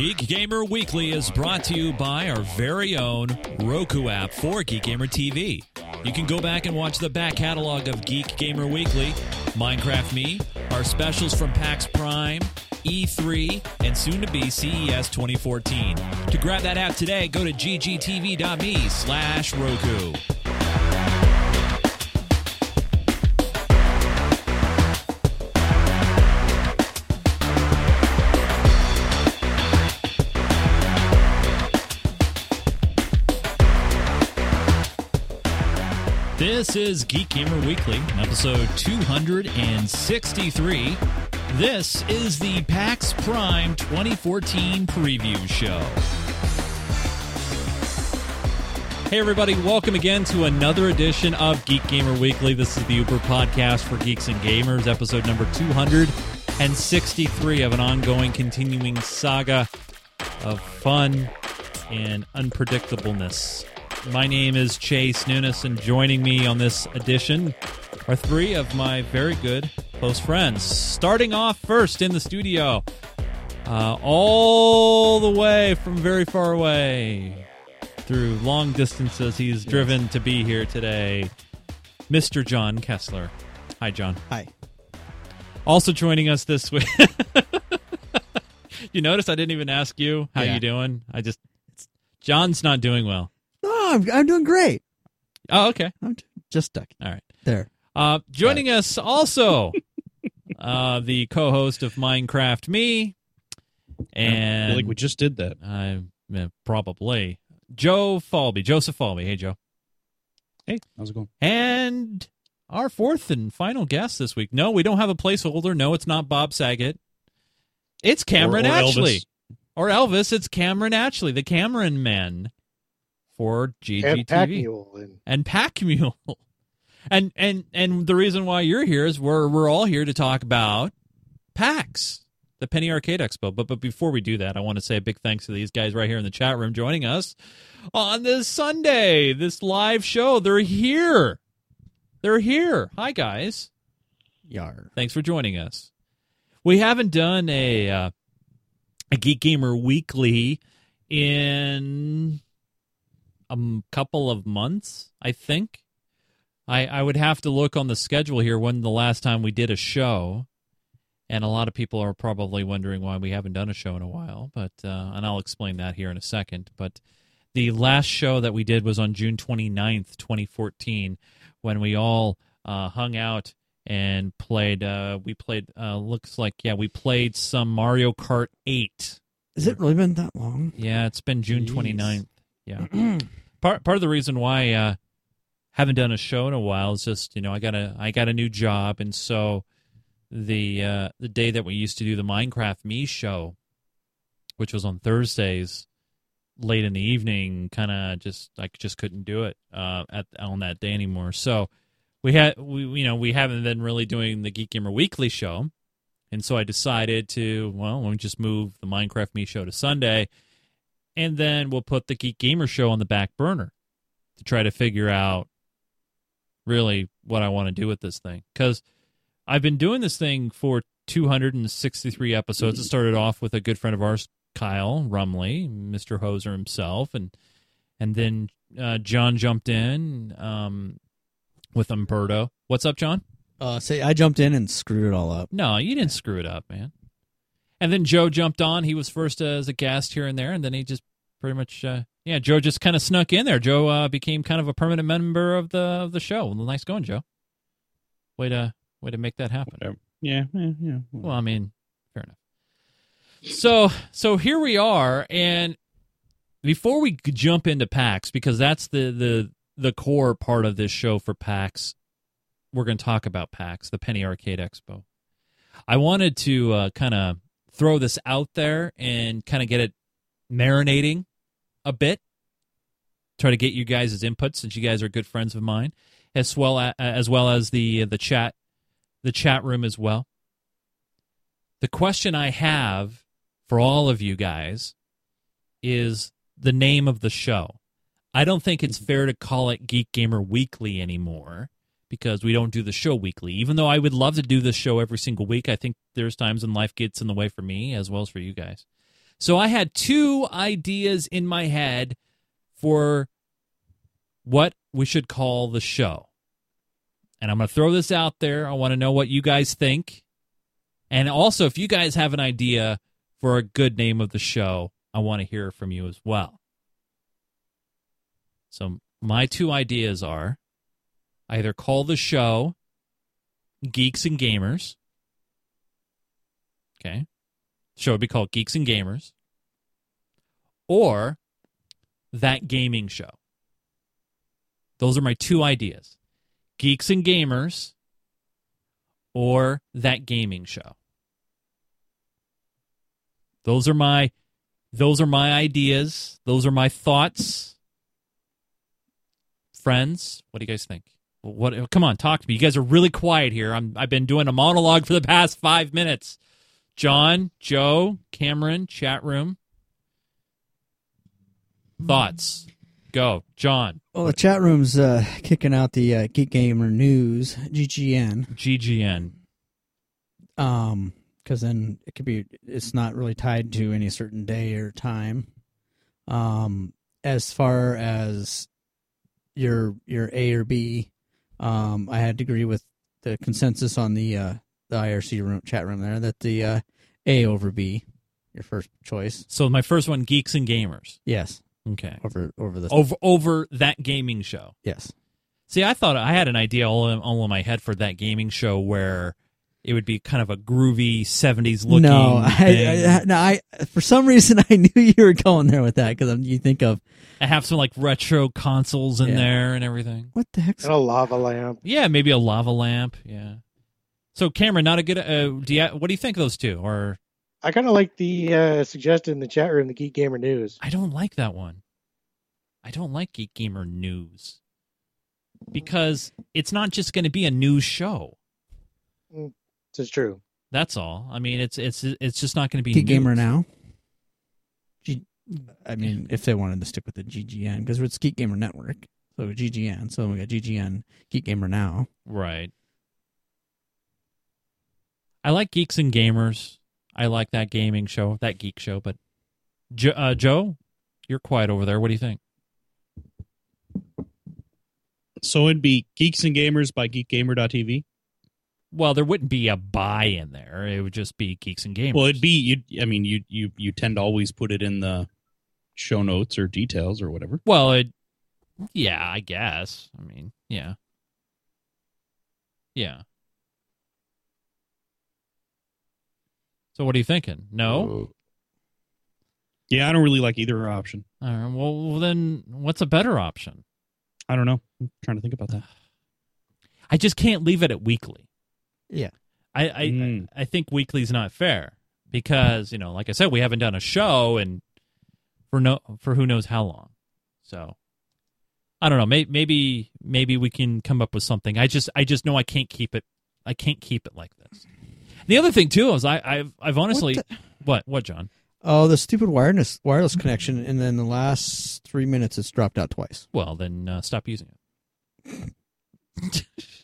Geek Gamer Weekly is brought to you by our very own Roku app for Geek Gamer TV. You can go back and watch the back catalog of Geek Gamer Weekly, Minecraft Me, our specials from PAX Prime, E3, and soon to be CES 2014. To grab that app today, go to ggtv.me slash Roku. This is Geek Gamer Weekly, episode 263. This is the PAX Prime 2014 preview show. Hey, everybody, welcome again to another edition of Geek Gamer Weekly. This is the Uber podcast for geeks and gamers, episode number 263 of an ongoing, continuing saga of fun and unpredictableness. My name is Chase Nunes, and joining me on this edition are three of my very good close friends. Starting off first in the studio, uh, all the way from very far away through long distances, he's driven to be here today, Mr. John Kessler. Hi, John. Hi. Also joining us this week. you notice I didn't even ask you how Yeah. you doing. I just John's not doing well. I'm, I'm doing great. Oh, okay. I'm j- just stuck All right. there. Uh, joining us also, uh, the co-host of Minecraft Me, I and feel like we just did that. I yeah, probably Joe Falby, Joseph Falby. Hey, Joe, Hey, how's it going? and our fourth and final guest this week. No, we don't have a placeholder. No, it's not Bob Saget. It's Cameron Or- or Ashley Elvis. or Elvis. It's Cameron Ashley, the Cameron Man for and GGTV Pack Mule and and Pack Mule. And and and the reason why you're here is we're we're all here to talk about PAX, the Penny Arcade Expo. But but before we do that, I want to say a big thanks to these guys right here in the chat room joining us on this Sunday, this live show. They're here. They're here. Hi guys. Yar. Thanks for joining us. We haven't done a uh, a Geek Gamer Weekly in a m- couple of months, I think. I I would have to look on the schedule here when the last time we did a show, and a lot of people are probably wondering why we haven't done a show in a while. But uh, and I'll explain that here in a second. But the last show that we did was on June 29th, 2014, when we all uh, hung out and played uh we played uh looks like yeah we played some mario kart 8 Has it really been that long? yeah it's been june Jeez. 29th yeah. Part part of the reason why uh haven't done a show in a while is just you know i got a i got a new job. And so the uh the day that we used to do the minecraft me show which was on thursdays late in the evening kind of just i just couldn't do it uh at on that day anymore. So we had we you know we haven't been really doing the geek gamer weekly show. And so i decided to well let me just move the minecraft me show to sunday and then we'll put the geek gamer show on the back burner to try to figure out really what i want to do with this thing because i've been doing this thing for 263 episodes it started off with a good friend of ours kyle rumley mr hoser himself and and then uh, john jumped in um, with umberto what's up john Uh, say I jumped in and screwed it all up. no, you didn't screw it up, man. And then Joe jumped on. He was first as a guest here and there, and then he just pretty much, uh, yeah, Joe just kind of snuck in there. Joe uh, became kind of a permanent member of the of the show. Well, nice going, Joe. Way to way to make that happen. Yeah, yeah, yeah. Well, I mean, fair enough. So so here we are, and before we jump into PAX, because that's the the the core part of this show for PAX, we're going to talk about PAX, the Penny Arcade Expo. I wanted to uh, kind of throw this out there and kind of get it marinating a bit. Try to get you guys' input since you guys are good friends of mine, as well as, as well as the the chat the chat room as well. The question I have for all of you guys is the name of the show. I don't think it's fair to call it Geek Gamer Weekly anymore because we don't do the show weekly. Even though I would love to do this show every single week, I think there's times when life gets in the way for me as well as for you guys. So I had two ideas in my head for what we should call the show. And I'm going to throw this out there. I want to know what you guys think. And also, if you guys have an idea for a good name of the show, I want to hear from you as well. So, my two ideas are either call the show Geeks and Gamers. Okay. show would be called Geeks and Gamers. Or That Gaming Show. Those are my two ideas Geeks and Gamers or That Gaming Show. Those are my those are my ideas. Those are my thoughts. Friends, what do you guys think? What? Come on, talk to me. You guys are really quiet here. I'm. I've been doing a monologue for the past five minutes. John, Joe, Cameron, chat room. Thoughts? Go, John. Well, the chat room's uh, kicking out the uh, Geek Gamer News (GGN). GGN. Um, because then it could be. It's not really tied to any certain day or time. Um, as far as your your A or B, um, I had to agree with the consensus on the uh, the IRC room chat room there that the uh, A over B, your first choice. So my first one, geeks and gamers. Yes. Okay. Over over the over over that gaming show. Yes. See, I thought I had an idea all in, all in my head for that gaming show where it would be kind of a groovy '70s looking. No, I, I, no, I for some reason I knew you were going there with that because you think of I have some like retro consoles in Yeah. there and everything. what the heck? And a lava lamp. Yeah, maybe a lava lamp. Yeah. So, Cameron, not a good. Uh, do you, what do you think of those two? Or I kind of like the uh, suggestion in the chat room, the Geek Gamer News. I don't like that one. I don't like Geek Gamer News because it's not just going to be a news show. This is true. That's all. I mean, it's it's it's just not going to be Geek news. Gamer now. G, I mean, if they wanted to stick with the GGN because it's Geek Gamer Network, so GGN. So we got GGN Geek Gamer now. Right. I like Geeks and Gamers. I like that gaming show, that geek show. But jo- uh, Joe, you're quiet over there. What do you think? So it'd be Geeks and Gamers by geekgamer.tv. Well, there wouldn't be a buy in there. It would just be Geeks and Gamers. Well, it'd be you. I mean, you you you tend to always put it in the show notes or details or whatever. Well, it. Yeah, I guess. I mean, yeah. Yeah. So, what are you thinking? No. Uh, yeah, I don't really like either option. All right. Well, well, then, what's a better option? I don't know. I'm trying to think about that. I just can't leave it at weekly. Yeah. I I, Mm. I think weekly's not fair because you know, like I said, we haven't done a show and for no for who knows how long. So I don't know. Maybe maybe maybe we can come up with something. I just I just know I can't keep it. I can't keep it like this. The other thing too is I I've I've honestly What what what, John? Oh, the stupid wireless wireless connection, and then the last three minutes it's dropped out twice. Well, then uh, stop using it.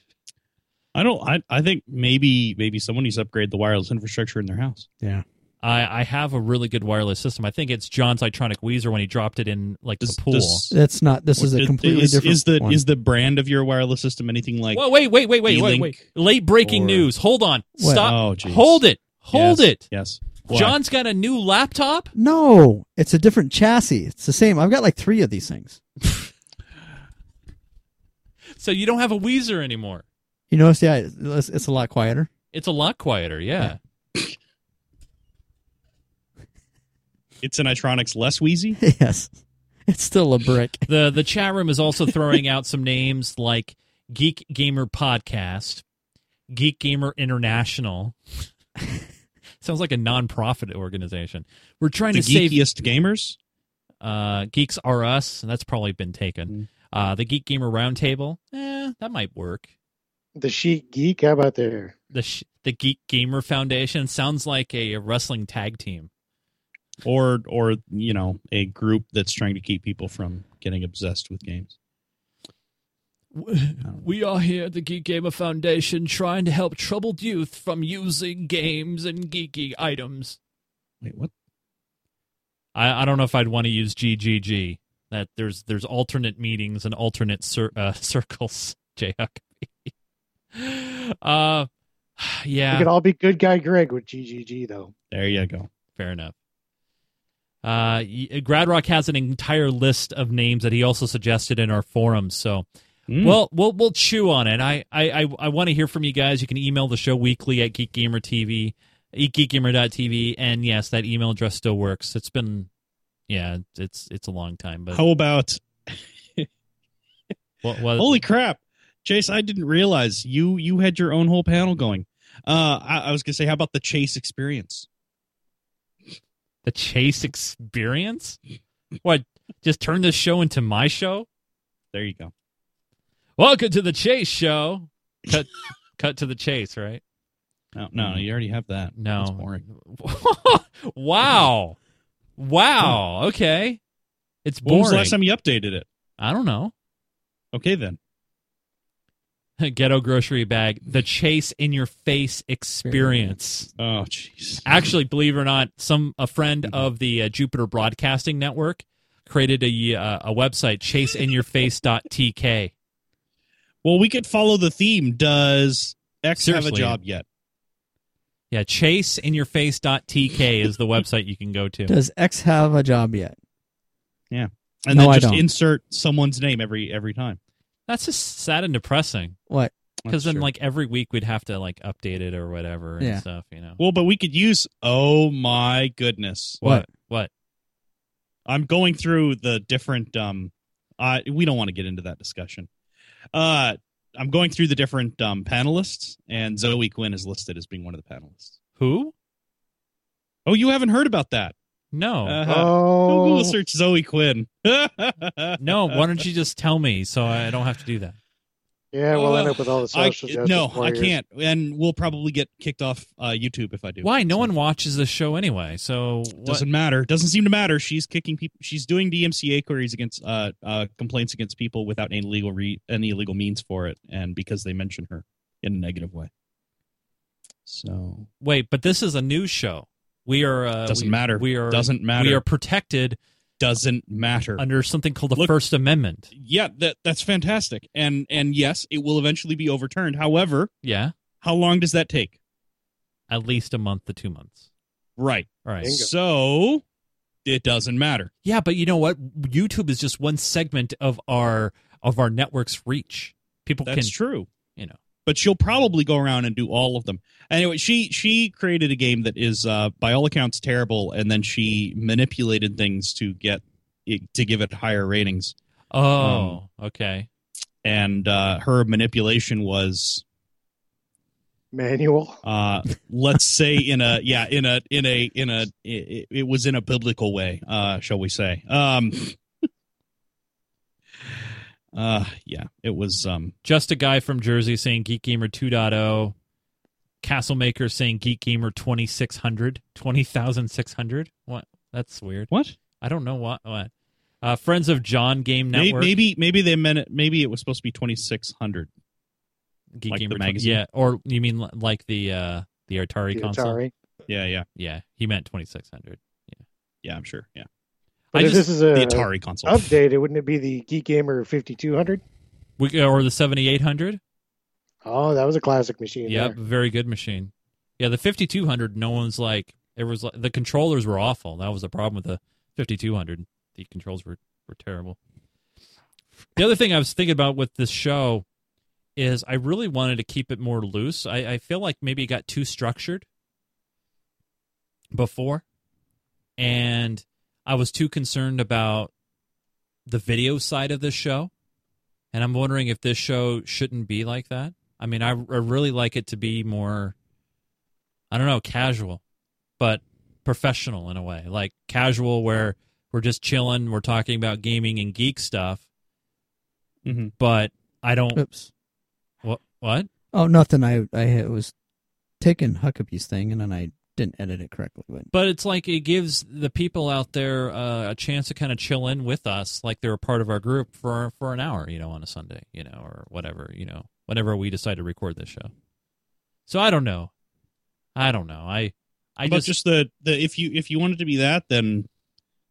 I don't. I I think maybe maybe someone needs to upgrade the wireless infrastructure in their house. Yeah. I I have a really good wireless system. I think it's John's Itronic Weezer when he dropped it in like Does- the pool. does- That's not. This is a Is- completely is, different. Is the one. is the brand of your wireless system anything like? Well, wait, wait, wait, wait, wait, wait. Late breaking or- news. Hold on. What? Stop. Oh. Hold it. Hold Yes, it. Yes. Why? John's got a new laptop. no? It's a different chassis. It's the same. I've got like three of these things. So you don't have a Weezer anymore. You notice? Yeah, it's, it's a lot quieter. It's a lot quieter. Yeah. It's an Itronix less wheezy. yes, it's still a brick. The the chat room is also throwing out some names like Geek Gamer Podcast, Geek Gamer International. Sounds like a non-profit organization. We're trying the to save geekiest gamers. uh, Geeks are Us, and that's probably been taken. Mm. Uh, the Geek Gamer Roundtable, eh, that might work. The Chic Geek, how about there? The sh- the Geek Gamer Foundation sounds like a wrestling tag team. or or you know a group that's trying to keep people from getting obsessed with games. We are here at the Geek Gamer Foundation trying to help troubled youth from using games and geeky items. Wait, what? I, I don't know if I'd want to use GGG. That there's there's alternate meetings and alternate cir- uh, circles. J Huckabee. uh, We yeah, could all be good guy Greg with GGG though. There you go. fair enough. Uh, y- Gradrock has an entire list of names that he also suggested in our forums. So Mm. Well, we'll we'll chew on it. I I I, I want to hear from you guys. You can email the show weekly at geekgamertv, geekgamer.tv, and yes, that email address still works. It's been, yeah, it's it's a long time, but how about what, what, Holy crap, Chase! I didn't realize you you had your own whole panel going. Uh, I, I was gonna say, how about the Chase experience? the chase experience? What? Just turn this show into my show? There you go. Welcome to the Chase Show. Cut cut to the chase, right? No, no, you already have that. No. That's boring. wow. Wow. Okay. It's When was boring. the last time you updated it? I don't know. Okay, then. Ghetto grocery bag. The chase in your face experience. Oh, jeez. Actually, believe it or not, some a friend of the uh, Jupiter Broadcasting Network created a uh, a website chaseinyourface.tk. Well, we could follow the theme. Does X Seriously. have a job yet? Yeah, chaseinyourface.tk is the website you can go to. Does X have a job yet? Yeah. And No, then just insert someone's name every every time. That's just sad and depressing. What? Because then, true. like every week, we'd have to like update it or whatever and Yeah. stuff. You know well, but we could use. Oh my goodness! what? What? I'm going through the different. Um, uh, we don't want to get into that discussion. Uh, I'm going through the different um panelists, and Zoe Quinn is listed as being one of the panelists. Who? Oh, you haven't heard about that? No. Uh-huh. Oh, Google search Zoe Quinn. no. Why don't you just tell me so I don't have to do that? yeah, we'll end Uh, up with all the I, social justice no. I can't, and we'll probably get kicked off uh, YouTube if I do. Why? No So- one watches the show anyway. So what? Doesn't matter. Doesn't seem to matter. She's kicking people. She's doing DMCA queries against uh, uh, complaints against people without any legal re- any illegal means for it, and because they mention her in a negative way. So Wait, but this is a news show. We are uh, doesn't we- matter. We are doesn't matter. We are protected doesn't matter. under something called the Look- First Amendment. yeah, that that's fantastic. And and yes, it will eventually be overturned. However, Yeah, how long does that take? at least a month to two months. Right. All right. Bingo. So it doesn't matter. Yeah, but you know what? YouTube is just one segment of our of our network's reach. People That's can, true. You know. But she'll probably go around and do all of them. Anyway, she she created a game that is uh, by all accounts terrible, and then she manipulated things to get it, to give it higher ratings. Oh, okay. And uh, her manipulation was, Manual. uh, let's say, in a yeah, in a in a in a it, it was in a biblical way, uh, shall we say? Um, uh, yeah, it was. Um, Just a guy from Jersey saying Geek Gamer 2.0. Castlemaker saying Geek Gamer 2600, 20,600. What? That's weird. what? I don't know what. What? Uh, Friends of John Game Maybe, Network. maybe maybe they meant it. Maybe it was supposed to be twenty six hundred. Geek like Gamer 20 magazine? Yeah, or you mean like the uh, the Atari The console? Atari. Yeah, yeah, Yeah, he meant 2600. Yeah. yeah. I'm sure. Yeah, But I if just- this is a the Atari console. updated, wouldn't it be the Geek Gamer 5200? We, or the 7800? Oh, that was a classic machine. Yep, there. very good machine. Yeah, the 5200, no one's like, it was like, the controllers were awful. That was the problem with the 5200. The controls were, were terrible. The other thing I was thinking about with this show is I really wanted to keep it more loose. I, I feel like maybe it got too structured before, and I was too concerned about the video side of this show. And I'm wondering if this show shouldn't be like that. I mean, I, I really like it to be more, I don't know, casual, but professional in a way. Like casual where we're just chilling, we're talking about gaming and geek stuff, Mhm. but I don't. Oops. What? What? Oh, nothing. I I was taking Huckabee's thing and then I didn't edit it correctly. But But it's like it gives the people out there uh, a chance to kind of chill in with us, like they're a part of our group for for an hour, you know, on a Sunday, you know, or whatever, you know, whenever we decide to record this show. So I don't know. I don't know. I I but just, just, the the if you if you wanted to be that, then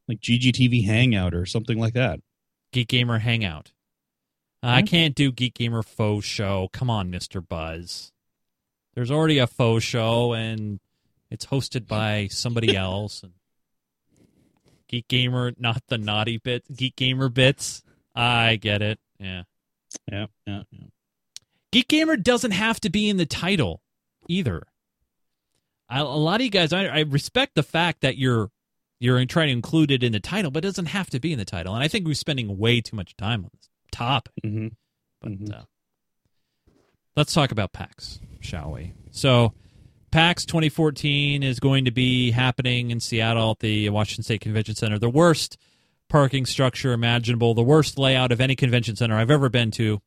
like GGTV Hangout or something like that. Geek Gamer Hangout. I can't do Geek Gamer faux show. Come on, Mister Buzz. There's already a faux show, and it's hosted by somebody else. And Geek Gamer, not the naughty bit. Geek Gamer bits. I get it. Yeah. Yeah, yeah, yeah. Geek Gamer doesn't have to be in the title either. I, a lot of you guys, I, I respect the fact that you're you're trying to include it in the title, but it doesn't have to be in the title. And I think we're spending way too much time on this topic. hmm But Mhm. uh, let's talk about PAX, shall we? So, PAX 2014 is going to be happening in Seattle at the Washington State Convention Center. The worst parking structure imaginable, the worst layout of any convention center I've ever been to.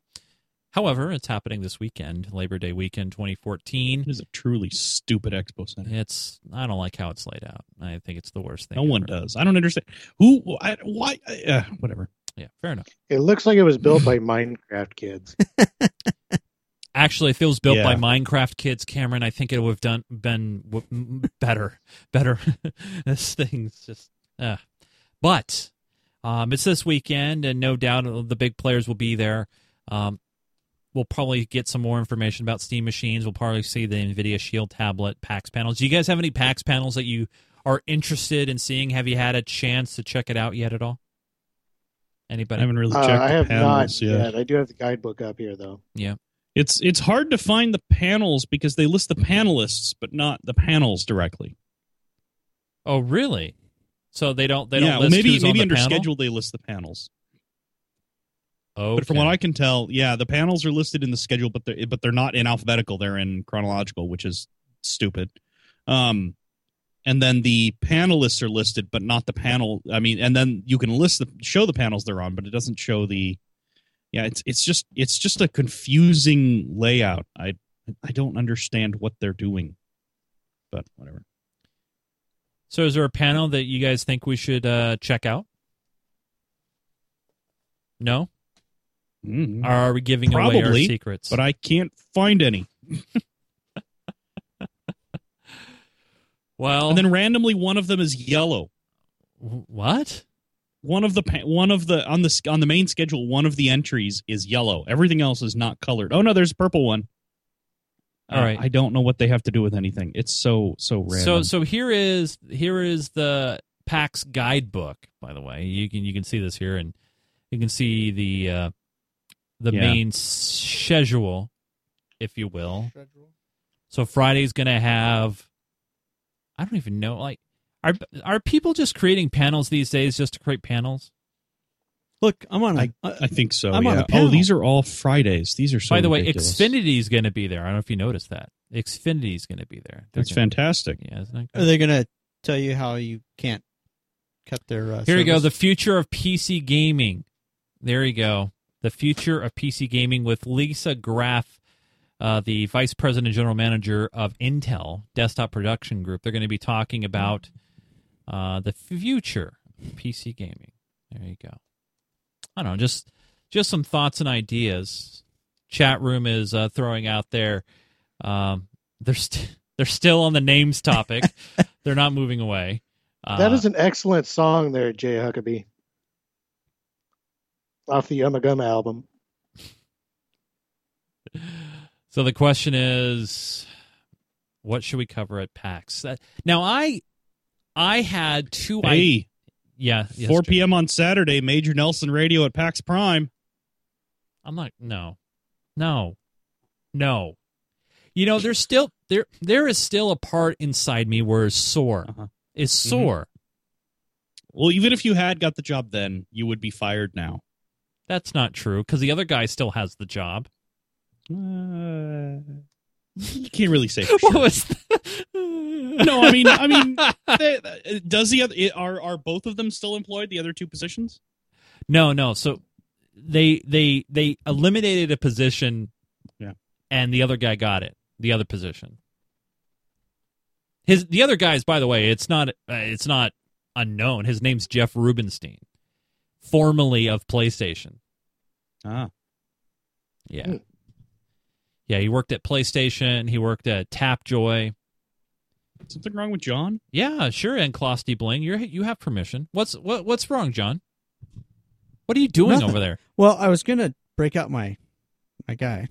However, it's happening this weekend, Labor Day weekend 2014. It is a truly stupid expo center. It's I don't like how it's laid out. I think it's the worst thing. No one does. I don't understand who. I, why? Uh, whatever. Yeah, fair enough. It looks like it was built by Minecraft kids. Actually, if it was built Yeah. by Minecraft kids, Cameron, I think it would have done been w- m- better. Better. this thing's just. Uh. But um, it's this weekend, and no doubt the big players will be there. Um, we'll probably get some more information about Steam machines. We'll probably see the NVIDIA Shield tablet PAX panels. Do you guys have any PAX panels that you are interested in seeing? Have you had a chance to check it out yet at all? Anybody? I Anybody? haven't really Uh, checked I the have panels not yet. yet. I do have the guidebook up here though. It's it's hard to find the panels because they list the panelists, but not the panels directly. Oh, really? So they don't. They yeah, don't well, list maybe maybe under panel? schedule they list the panels. Okay. But from what I can tell, yeah, the panels are listed in the schedule, but they're but they're not in alphabetical. They're in chronological, which is stupid. Um, and then the panelists are listed, but not the panel. I mean, and then you can list the show the panels they're on, but it doesn't show the. Yeah, it's it's just it's just a confusing layout. I I don't understand what they're doing, but whatever. So, is there a panel that you guys think we should uh, check out? No, Mm, are we giving away our Probably, secrets? but I can't find any. well, And then randomly, one of them is yellow. what? One of the one of the on the on the main schedule one of the entries is yellow everything else is not colored oh no there's a purple one All Uh, right. i don't know what they have to do with anything it's so so random So, so here is here is the PAX guidebook. By the way, you can you can see this here, and you can see the uh, the Yeah. main schedule, if you will. Schedule? So Friday's going to have I don't even know like are are people just creating panels these days just to create panels? Look, I'm on a. I, I think so I'm on yeah a panel. oh these are all fridays these are so By the way, ridiculous. is going to be there. I don't know if you noticed that. Xfinity is going to be there. They're that's gonna- fantastic Yeah, isn't that Are good? they going to tell you how you can't cut their? Uh, Here you go. The future of PC gaming. There you go. The future of PC gaming with Lisa Graff, uh, the vice president and general manager of Intel Desktop Production Group. They're going to be talking about uh, the future of PC gaming. There you go. I don't know, just just some thoughts and ideas. Chat room is uh, throwing out there. Um, they're st- they're still on the names topic. they're not moving away. Uh, that is an excellent song there, Jay Huckabee. Off the Ummagumma album. So the question is, what should we cover at PAX? That- Now I, I had two. I, yeah, yes, 4 Jay. p.m on saturday major nelson radio at pax prime I'm not. No, no, no. You know, there's still there. There is still a part inside me where is sore. Uh-huh. Is Mhm. sore. well even if you had got the job then you would be fired now That's not true because the other guy still has the job. uh, you can't really say for sure. What was? No, I mean, I mean, they- does the other are are both of them still employed? The other two positions? No, no. So they they they eliminated a position. Yeah. And the other guy got it. The other position. His the other guys, by the way, it's not uh, it's not unknown. His name's Jeff Rubenstein, formerly of PlayStation. Ah, Yeah. Yeah, he worked at PlayStation. He worked at Tapjoy. Something wrong with John? Yeah, sure. And Closty Bling, you you have permission. What's what what's wrong, John? What are you doing Nothing. over there? Well, I was gonna break out my my guy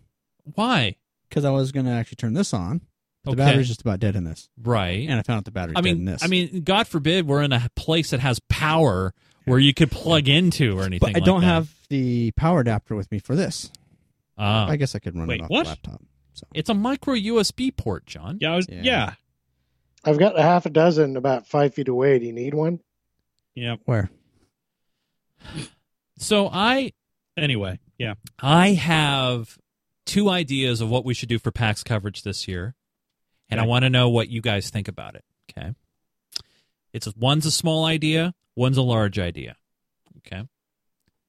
Why? because I was gonna actually turn this on. The Okay. battery's just about dead in this, Right. and I found out the battery's I dead in mean, this. I mean, God forbid we're in a place that has power where you could plug into or anything. but I like don't that. have the power adapter with me for this. Ah. I guess I could run Wait, it off what? the laptop. So it's a micro USB port, John. Yeah, I was, Yeah. yeah. I've got a half a dozen about five feet away. Do you need one? Yeah. where? So I Anyway, yeah. I have two ideas of what we should do for PAX coverage this year, and I want to know what you guys think about it. Okay, it's one's a small idea, one's a large idea. Okay,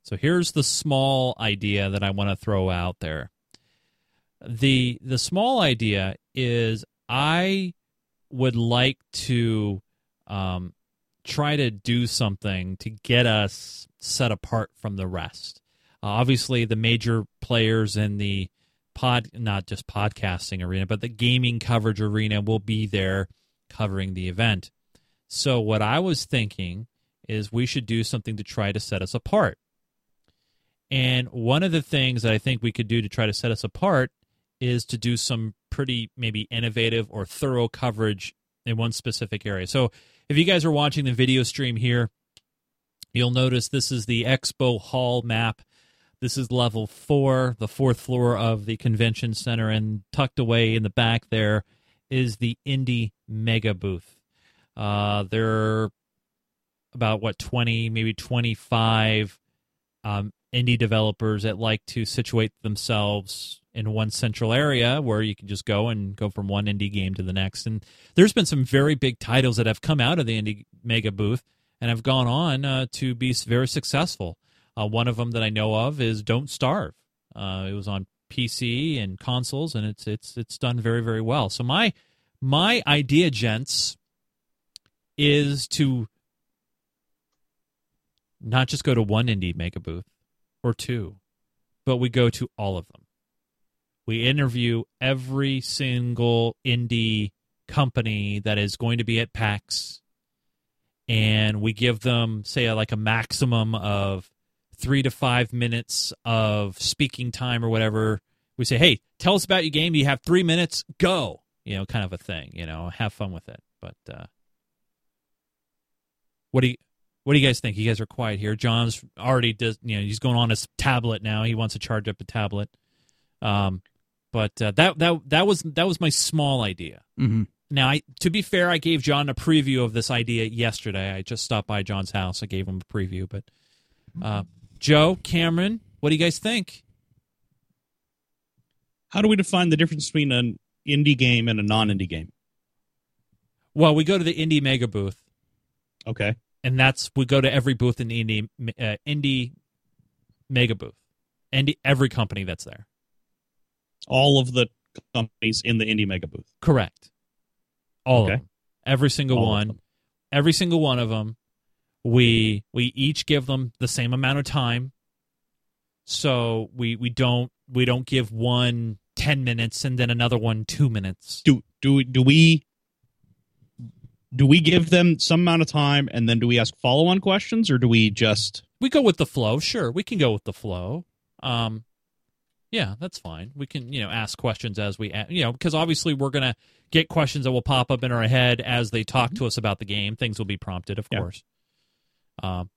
so here's the small idea that I want to throw out there. the The small idea is I would like to um, try to do something to get us set apart from the rest. Uh, obviously, the major players in the pod, not just podcasting arena, but the gaming coverage arena will be there covering the event. So, what I was thinking is we should do something to try to set us apart. And one of the things that I think we could do to try to set us apart is to do some pretty maybe innovative or thorough coverage in one specific area. So, if you guys are watching the video stream here, you'll notice this is the Expo Hall map. This is level four, the fourth floor of the convention center, and tucked away in the back there is the Indie Mega Booth. Uh, there are about what twenty, maybe twenty-five um, indie developers that like to situate themselves in one central area where you can just go and go from one indie game to the next. And there's been some very big titles that have come out of the Indie Mega Booth and have gone on uh, to be very successful. Uh, one of them that I know of is Don't Starve. Uh, it was on PC and consoles, and it's it's it's done very very well. So my my idea, gents, is to not just go to one indie mega booth or two, but we go to all of them. We interview every single indie company that is going to be at PAX, and we give them, say, like a maximum of three to five minutes of speaking time or whatever. We say, hey, tell us about your game. You have three minutes, go. You know, kind of a thing. You know, have fun with it. But uh, what do you what do you guys think? You guys are quiet here. John's already does. You know, he's going on his tablet now. He wants to charge up a tablet. Um, but uh, that that that was that was my small idea. Mm-hmm. Now, I, to be fair, I gave John a preview of this idea yesterday. I just stopped by John's house. I gave him a preview. But uh, Joe, Cameron, what do you guys think? How do we define the difference between an indie game and a non-indie game? Well, we go to the Indie Mega booth, Okay. and that's we go to every booth in the Indie uh, Indie Mega booth, and every company that's there. All of the companies in the indie mega booth. Correct. All Okay. of them. Every single All one. Every single one of them. We we each give them the same amount of time. So we we don't we don't give one 10 minutes and then another one 2 minutes. Do do do we do we give them some amount of time and then do we ask follow-on questions or do we just We go with the flow. Sure, we can go with the flow. Um yeah, that's fine. We can, you know, ask questions as we, you know, because obviously we're gonna get questions that will pop up in our head as they talk to us about the game. Things will be prompted, of Yeah. course. Um,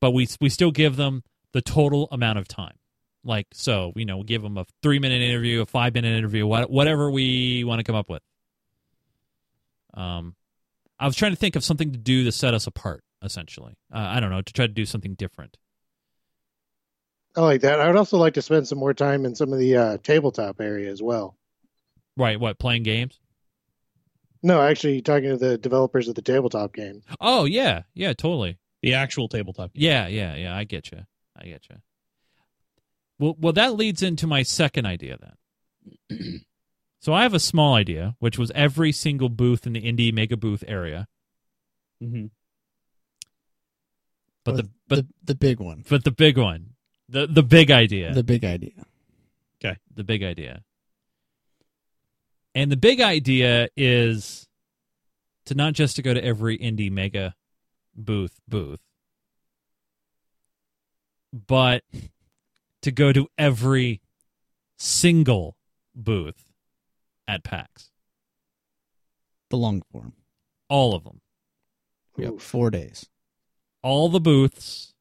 but we we still give them the total amount of time. Like so, you know, we give them a three minute interview, a five minute interview, what, whatever we want to come up with. Um, I was trying to think of something to do to set us apart. Essentially, uh, I don't know, to try to do something different. I like that. I would also like to spend some more time in some of the uh, tabletop area as well. Right? What playing games? No, actually, talking to the developers of the tabletop game. Oh yeah, yeah, totally. the actual tabletop? Yeah, yeah, yeah. I get you. I get you. Well, well, that leads into my second idea then. so I have a small idea, which was every single booth in the indie mega booth area. Mm-hmm. But the but the the big one, but the big one, the the big idea, the big idea. Okay. The big idea. And the big idea is to not just to go to every indie mega booth booth, but to go to every single booth at PAX. The long form. All of them. Yep. Oof. Four days. All the booths.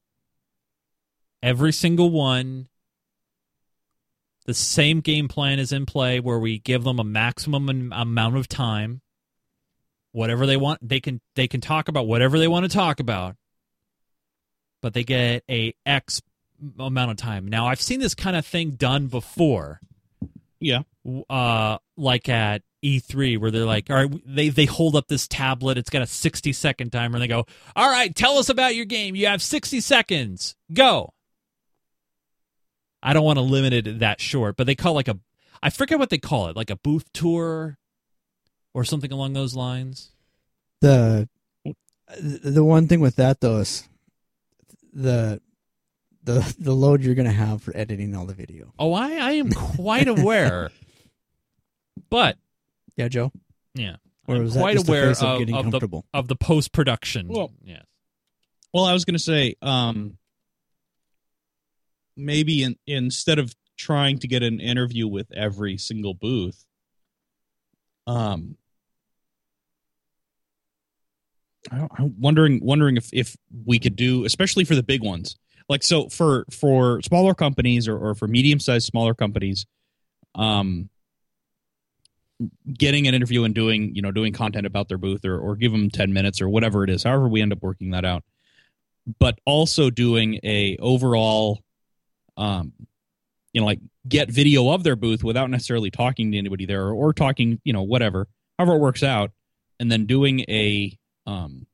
Every single one. The same game plan is in play where we give them a maximum amount of time. Whatever they want, they can they can talk about whatever they want to talk about. But they get a X amount of time. Now, I've seen this kind of thing done before. Yeah. uh, like at E3 where they're like, all right, they they hold up this tablet. It's got a 60 second timer, and they go, all right, tell us about your game. You have 60 seconds. Go. I don't want to limit it that short, but they call it like a, I forget what they call it, like a booth tour or something along those lines. The the one thing with that though is the the the load you're gonna have for editing all the video. Oh, I, I am quite aware, but Yeah, Joe. yeah, Or I'm was quite just aware of of, getting of the of the post production. Well- yes. Well, I was going to say, um, maybe in, instead of trying to get an interview with every single booth, um, I I'm wondering wondering if if we could do, especially for the big ones, like so for for smaller companies or, or for medium sized smaller companies, um, getting an interview and doing you know doing content about their booth or or give them ten minutes or whatever it is, however we end up working that out but also doing a overall um you know like get video of their booth without necessarily talking to anybody there or, or talking you know whatever however it works out and then doing a um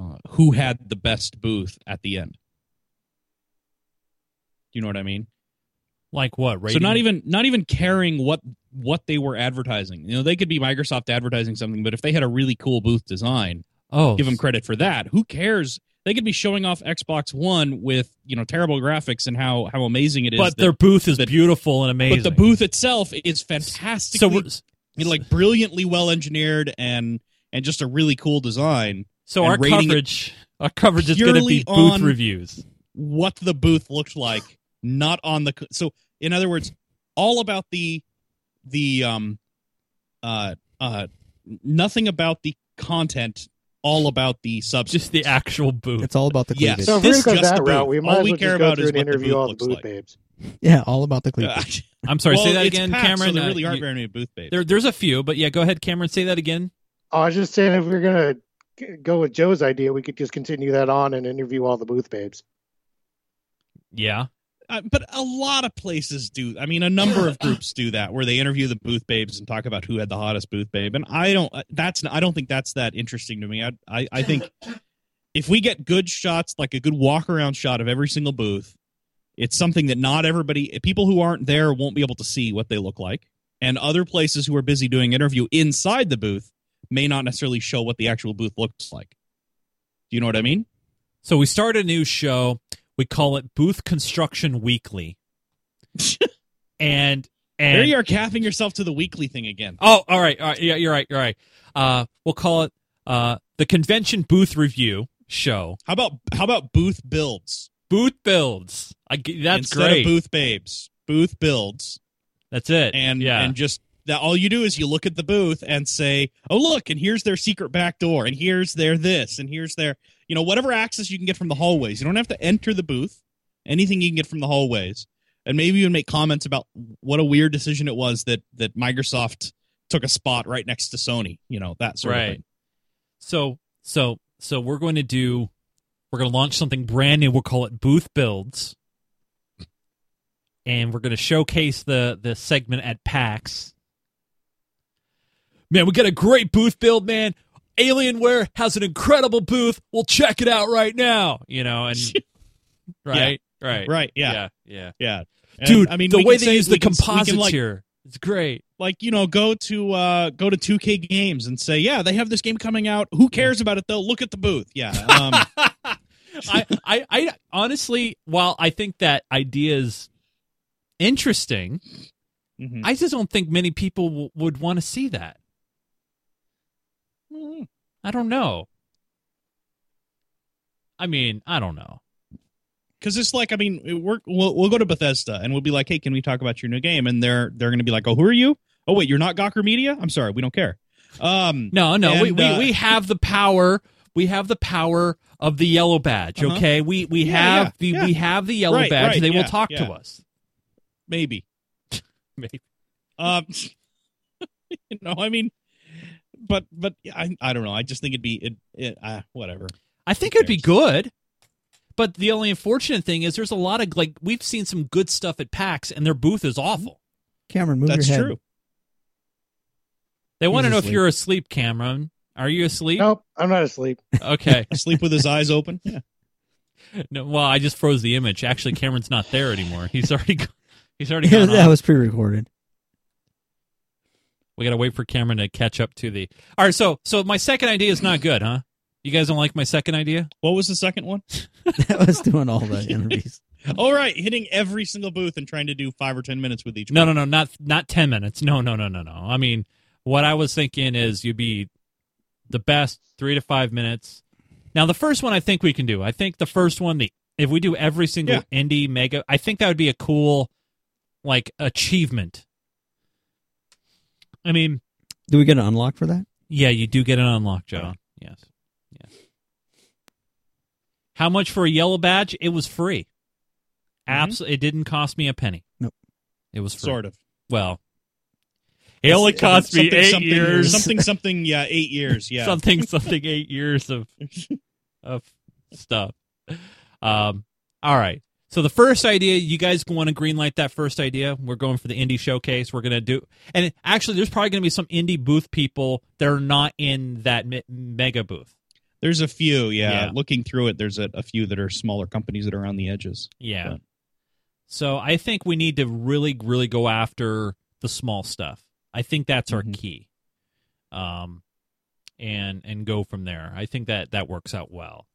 uh, who had the best booth at the end do you know what i mean Like what? so not even not even caring what what they were advertising you know they could be microsoft advertising something but if they had a really cool booth design Oh, give them credit for that. Who cares? They could be showing off Xbox One with you know terrible graphics and how how amazing it is. but that- their booth is that- beautiful and amazing. but the booth itself is fantastic. So fantastically we're, you know, like brilliantly well engineered and and just a really cool design. so our coverage, our coverage is going to be booth reviews. What the booth looked like, not on the so in other words, all about the the um uh uh nothing about the content, all about the substance. Just the actual booth. It's all about the Yes. So if we're gonna just that the route, booth. we All as we well care just go about through is and what the interview booth all the looks booth like. babes. Yeah, all about the cleavage. I'm sorry. well, say that again, packed, Cameron. So there Uh, really aren't you- very many booth babes. there, there's a few, but yeah, go ahead, Cameron. Say that again. Oh, I was just saying if we're gonna go with Joe's idea, we could just continue that on and interview all the booth babes. Yeah. Uh, but a lot of places do. I mean, a number of groups do that, where they interview the booth babes and talk about who had the hottest booth babe. And I don't. uh, That's. I don't think that's that interesting to me. I. I, I think if we get good shots, like a good walk around shot of every single booth, it's something that not everybody, people who aren't there, won't be able to see what they look like, and other places who are busy doing interview inside the booth may not necessarily show what the actual booth looks like. Do you know what I mean? So we start a new show. We call it Booth Construction Weekly. and and there you are, capping yourself to the weekly thing again. Oh, all right, all right. Yeah, you're right. You're right. Uh, we'll call it uh, the Convention Booth Review Show. How about how about booth builds? Booth builds. I, that's instead great. of booth babes booth builds that's it. and yeah, and just that all you do is you look at the booth and say oh look and here's their secret back door and here's their this and here's their you know whatever access you can get from the hallways you don't have to enter the booth anything you can get from the hallways and maybe even make comments about what a weird decision it was that that microsoft took a spot right next to sony you know that sort of Right. thing so so so we're going to do. We're going to launch something brand new. We'll call it Booth Builds, and we're going to showcase the the segment at PAX. Man, we got a great booth build, man. Alienware has an incredible booth. We'll check it out right now. You know, and right, right, right yeah yeah, yeah. yeah, Dude, i mean the way they use the can, composites like, here, it's great. like you know go to uh go to 2k games and say yeah they have this game coming out who cares about it though look at the booth yeah um I, I, I honestly, while I think that idea is interesting, mhm. I just don't think many people w- would want to see that. I don't know. I mean, I don't know. because it's like I mean we're, we'll we'll go to Bethesda and we'll be like, hey, can we talk about your new game? And they're they're going to be like, oh, who are you? Oh wait, you're not Gawker Media. I'm sorry, we don't care. Um, No, no, we, And, we, uh, we have the power. We have the power of the yellow badge. Uh-huh. Okay, we we Yeah, have yeah, the yeah. we have the yellow Right, badge. right, they will talk to us. maybe. Maybe. Um, no, I mean, but but I I don't know. I just think it'd be it, it uh, whatever. I think it'd be good. But the only unfortunate thing is there's a lot of like we've seen some good stuff at PAX and their booth is awful. Cameron, move That's your head. true. They want to He's know if you're asleep, Cameron. Are you asleep? Nope, I'm not asleep. Okay. Sleep with his eyes open. Yeah. No, well, I just froze the image. Actually, Cameron's not there anymore. He's already go- he's already gone. that off. was pre-recorded. We got to wait for Cameron to catch up to the. All right, so so my second idea is not good, huh? You guys don't like my second idea? What was the second one? that was doing all the interviews. All right, hitting every single booth and trying to do five or ten minutes with each. No, booth. no, no, not not ten minutes. No, no, no, no, no. I mean, what I was thinking is you'd be the best three to five minutes. Now, the first one I think we can do. I think the first one, the if we do every single indie mega, I think that would be a cool like achievement. I mean, Do we get an unlock for that? yeah, you do get an unlock, John. Yes, yes. How much for a yellow badge? It was free. Absolutely, it didn't cost me a penny. Nope. It was free. sort of. Well, it only cost me Something, eight something, years. Something, something. Yeah, eight years. Yeah. something, something. Eight years of of stuff. Um. All right. So the first idea, you guys want to greenlight that first idea? We're going for the indie showcase. We're gonna do, and actually, there's probably gonna be some indie booth people that are not in that me- mega booth. There's a few. Yeah. Yeah. Looking through it, there's a, a few that are smaller companies that are on the edges. Yeah. But- So I think we need to really, really go after the small stuff. I think that's our Mhm. key. Um, and and go from there. I think that that works out well.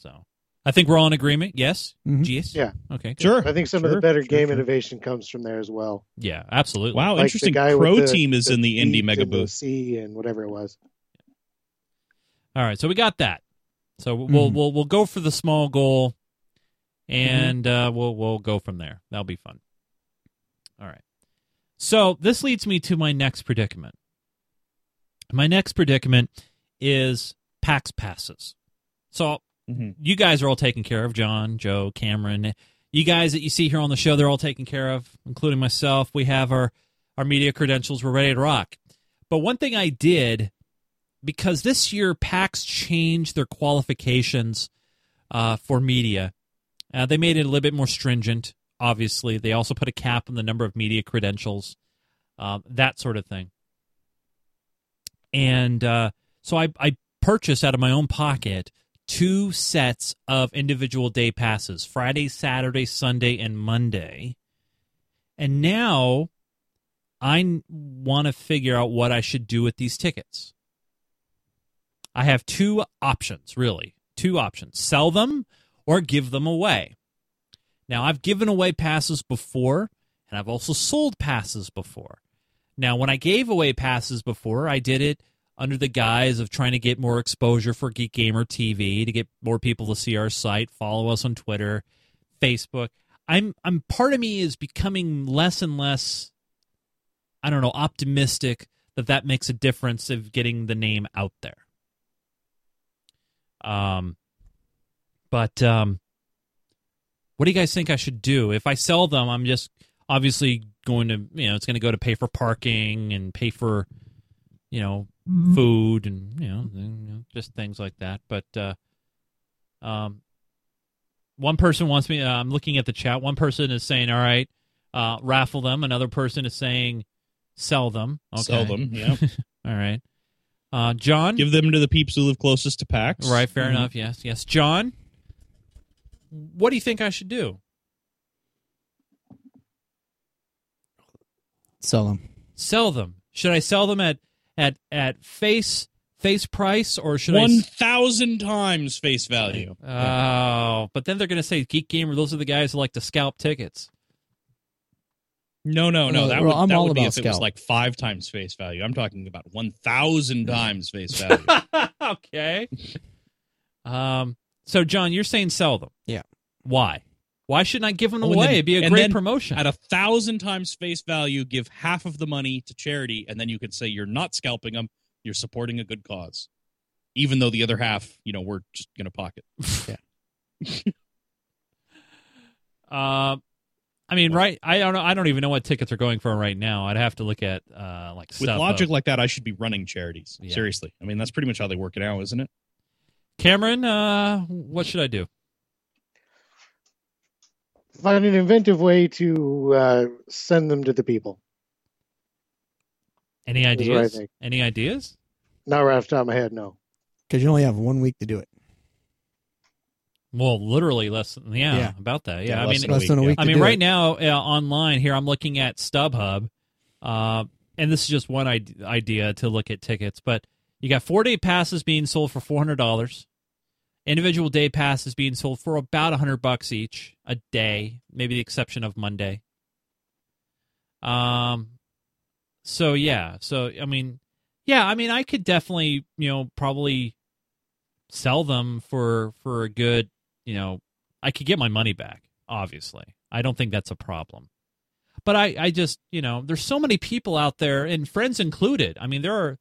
So I think we're all in agreement. Yes. Mhm. Yes. Yeah. Okay. good. Sure. I think some of the better sure, game sure. innovation comes from there as well. Yeah. Absolutely. Wow, Like the interesting. guy Pro the- Team is in the indie mega booth. C and whatever it was. All right. So we got that. So we'll we'll we'll go for the small goal, and uh, we'll we'll go from there. That'll be fun. All right. So this leads me to my next predicament. My next predicament is PAX passes. So Mhm. you guys are all taken care of. John, Joe, Cameron, you guys that you see here on the show, they're all taken care of, including myself. We have our our media credentials. We're ready to rock. But one thing I did because this year PAX changed their qualifications uh, for media. Uh, they made it a little bit more stringent. Obviously, they also put a cap on the number of media credentials, um, that sort of thing. And uh, so I, I purchased out of my own pocket two sets of individual day passes Friday, Saturday, Sunday, and Monday. And now I want to figure out what I should do with these tickets. I have two options, really. Two options sell them or give them away. Now, I've given away passes before, and I've also sold passes before. Now, when I gave away passes before, I did it under the guise of trying to get more exposure for Geek Gamer TV, to get more people to see our site, follow us on Twitter, Facebook. I'm I'm part of me is becoming less and less I don't know, optimistic that that makes a difference of getting the name out there. Um, but um, what do you guys think I should do? If I sell them, I'm just obviously going to, you know, it's going to go to pay for parking and pay for, you know, food and you know, you know, just things like that. But uh, um, one person wants me. Uh, I'm looking at the chat. One person is saying, "All right, uh, raffle them." Another person is saying, "Sell them." Okay. Sell them. Yeah. All right. Uh, John. Give them to the peeps who live closest to PAX. Right, fair Mhm. enough. Yes, yes. John, what do you think I should do? Sell them. Sell them? Should I sell them at at at face face price or should I? One s- thousand times face value. Oh, but then they're going to say Geek Gamer. Those are the guys who like to scalp tickets. No, no, no. That well, would, I'm that all would be about if it was like five times face value. I'm talking about 1,000 times face value. okay. Um. So, John, you're saying sell them? Yeah. Why? Why shouldn't I give them Oh, away? then- It'd be a great then promotion. At a thousand times face value, give half of the money to charity, and then you can say you're not scalping them, you're supporting a good cause. Even though the other half, you know, we're just going to pocket. Yeah. uh, I mean, right? I don't know. I don't even know what tickets are going for right now. I'd have to look at uh, like With logic of- like that, I should be running charities. Yeah. Seriously. I mean, that's pretty much how they work it out, isn't it? Cameron, uh, what should I do? Find an inventive way to uh, send them to the people. Any That's what I ideas? Any ideas? Not right off the top of my head, no. Because you only have one week to do it. Well, literally less. Than, yeah, Yeah. about that. Yeah, Yeah, I less mean, than a Less than a week, week. I mean, right it. now uh, online here, I'm looking at StubHub, uh, and this is just one ide- idea to look at tickets. But you got four day passes being sold for four hundred dollars. Individual day passes being sold for about a hundred bucks each a day, maybe the exception of Monday. Um, so yeah, so I mean, yeah, I mean, I could definitely, you know, probably sell them for for a good, you know, I could get my money back. Obviously, I don't think that's a problem. But I, I just, you know, there's so many people out there, and friends included. I mean, there are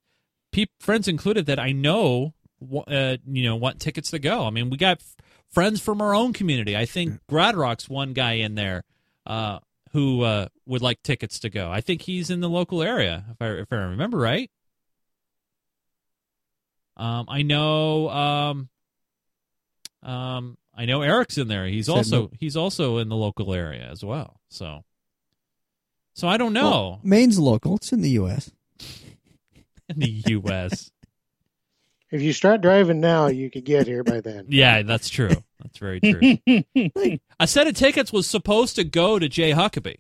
peop friends included that I know, uh, you know, want tickets to go. I mean, we got f- friends from our own community. I think Grad Rock's one guy in there uh, who uh, would like tickets to go. I think he's in the local area, if I if I remember right. Um, I know. Um, um, I know Eric's in there. He's Said also no. he's also in the local area as well. So, so I don't know Well, Maine's local. It's in the U.S. in the U.S. If you start driving now, you could get here by then. yeah, that's true. That's very true. A set of tickets was supposed to go to Jay Huckabee.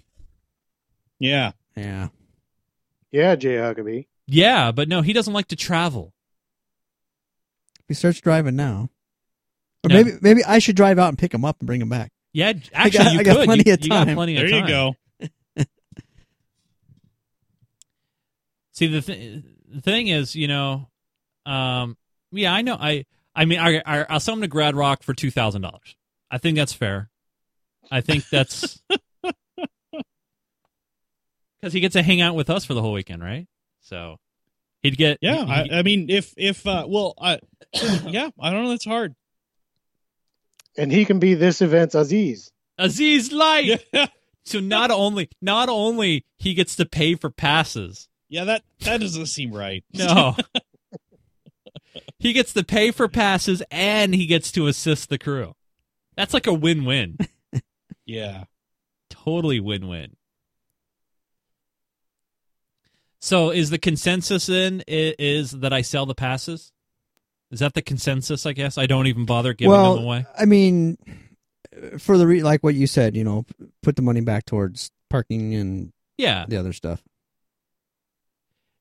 yeah. Yeah. Yeah, Jay Huckabee. Yeah, but no, he doesn't like to travel. He starts driving now. Or No. maybe maybe I should drive out and pick him up and bring him back. Yeah, actually, got- you I got could. plenty you, of you got time. plenty There of you go. See, the, th- the thing is, you know, um, yeah, I know. I, I mean, I, I, I'll sell him to Grad Rock for two thousand dollars. I think that's fair. I think that's because he gets to hang out with us for the whole weekend, right? So he'd get Yeah. he- I, I mean, if, if, uh, well, I, yeah, I don't know. That's hard. And he can be this event's Aziz. Aziz Light. Yeah. So not only not only he gets to pay for passes, Yeah. That, that doesn't seem right. No. he gets to pay for passes and he gets to assist the crew. That's like a win-win. Yeah. totally win-win. So is the consensus then i- is that I sell the passes? Is that the consensus, I guess? I don't even bother giving well, them away. I mean, for the re- like what you said, you know, put the money back towards parking and Yeah. the other stuff.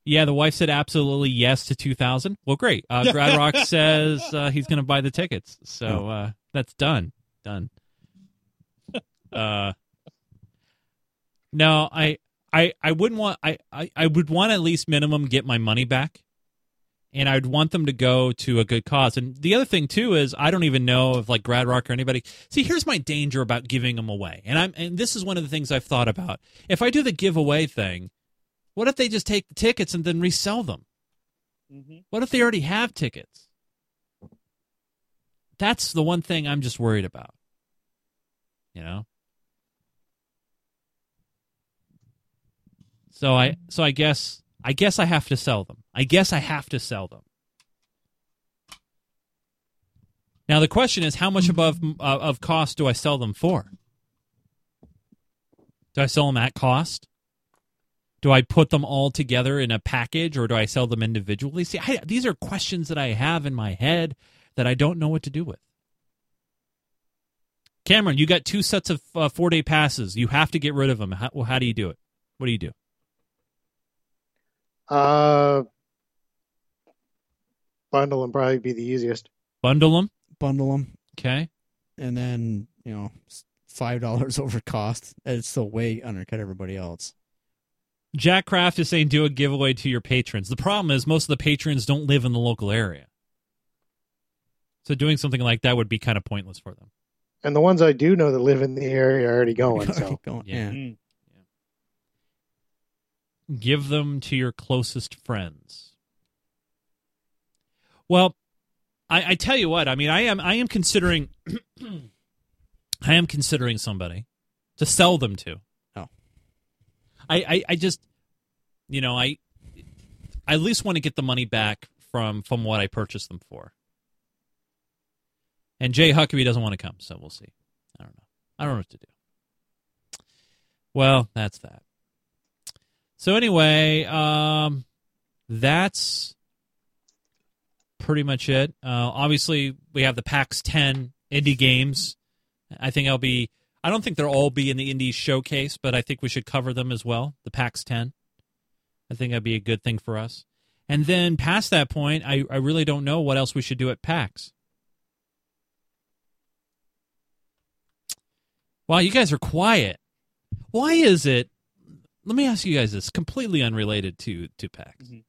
Yeah, the wife said absolutely yes to 2000. Well, great. Uh, Grad Rock says uh, he's going to buy the tickets. So uh, that's done. Done. Uh, no, I, I, I wouldn't want. I, I, I would want at least minimum get my money back, and I'd want them to go to a good cause. And the other thing too is I don't even know if like Grad Rock or anybody. See, here's my danger about giving them away, and I'm and this is one of the things I've thought about. If I do the giveaway thing, what if they just take the tickets and then resell them? What if they already have tickets? That's the one thing I'm just worried about. You know? So I so I guess I guess I have to sell them. I guess I have to sell them. Now the question is how much above uh, of cost do I sell them for? Do I sell them at cost? Do I put them all together in a package or do I sell them individually? See, I, these are questions that I have in my head that I don't know what to do with. Cameron, you got two sets of uh, four day passes. You have to get rid of them. How, well, how do you do it? What do you do? Uh, bundle them probably be the easiest. Bundle them? Bundle them, Okay. and then you know five dollars over cost. And it's still way undercut everybody else. Jack Kraft is saying do a giveaway to your patrons. The problem is most of the patrons don't live in the local area. So doing something like that would be kind of pointless for them. And the ones I do know that live in the area are already going. So Keep going. Yeah. Yeah. Mm. Give them to your closest friends. Well, I, I tell you what, I mean I am I am considering I am considering somebody to sell them to. Oh. I, I, I just you know, I I at least want to get the money back from from what I purchased them for. And Jay Huckabee doesn't want to come, so we'll see. I don't know. I don't know what to do. Well, that's that. So anyway, um, that's pretty much it. Uh, obviously, we have the PAX 10 indie games. I think I'll be. I don't think they'll all be in the indie showcase, but I think we should cover them as well. The PAX 10. I think that'd be a good thing for us. And then past that point, I, I really don't know what else we should do at PAX. Wow, you guys are quiet. Why is it? Let me ask you guys this, completely unrelated to to PAX. Mhm.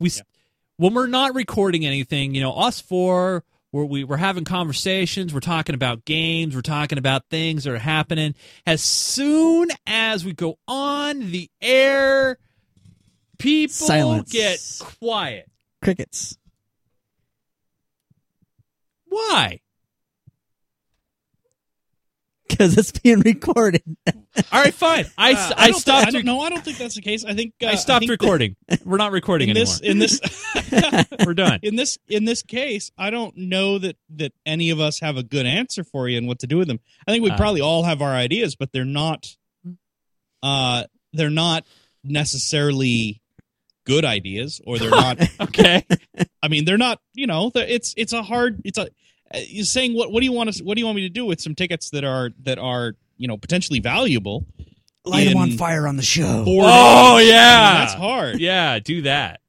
We s when we're not recording anything, you know, us four, we're we, we're having conversations, we're talking about games, we're talking about things that are happening. As soon as we go on the air, people Silence. get quiet. Crickets. Why? Because it's being recorded. All right, fine. I, s- Uh, I, don't stopped. Thi- I don't, no, I don't think that's the case. I think uh, I stopped think that recording. We're not recording in anymore. this in this We're done. in this in this case, I don't know that that any of us have a good answer for you and what to do with them. I think we Uh. probably all have our ideas, but they're not uh they're not necessarily good ideas or they're not Okay. I mean, they're not, you know, it's it's a hard it's a uh, you're saying what what do you want to what do you want me to do with some tickets that are that are, you know, potentially valuable? Light them on fire on the show. oh days? I mean, yeah. that's hard. Yeah, do that.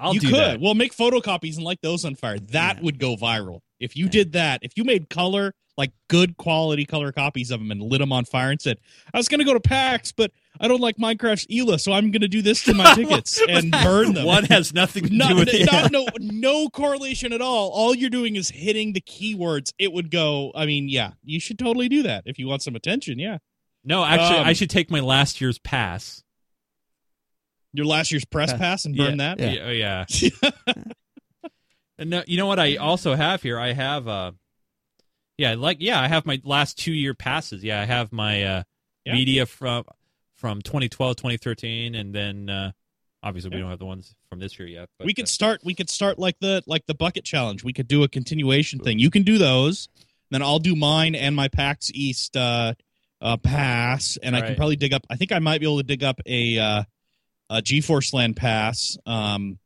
I'll you do could. that. Well, make photocopies and light those on fire. That Yeah. would go viral. If you did that, if you made color, like good quality color copies of them and lit them on fire and said, I was going to go to PAX, but I don't like Minecraft's EULA, so I'm going to do this to my tickets and burn them. One has nothing to do Not, with it. not- no, no correlation at all. All you're doing is hitting the keywords. It would go. I mean, yeah, you should totally do that if you want some attention. Yeah, No, actually, Um, I should take my last year's pass. your last year's press Uh, pass and burn yeah. that. Yeah, yeah. and no, you know what I also have here? I have uh yeah, like yeah, I have my last 2 year passes. Yeah, I have my uh Yeah. media from from 2012, 2013 and then uh obviously we don't have the ones from this year yet, but we could uh, start we could start like the like the bucket challenge. We could do a continuation thing. You can do those then i'll do mine and my pax east uh uh pass and i can probably dig up i think i might be able to dig up a uh a geforce LAN pass. Um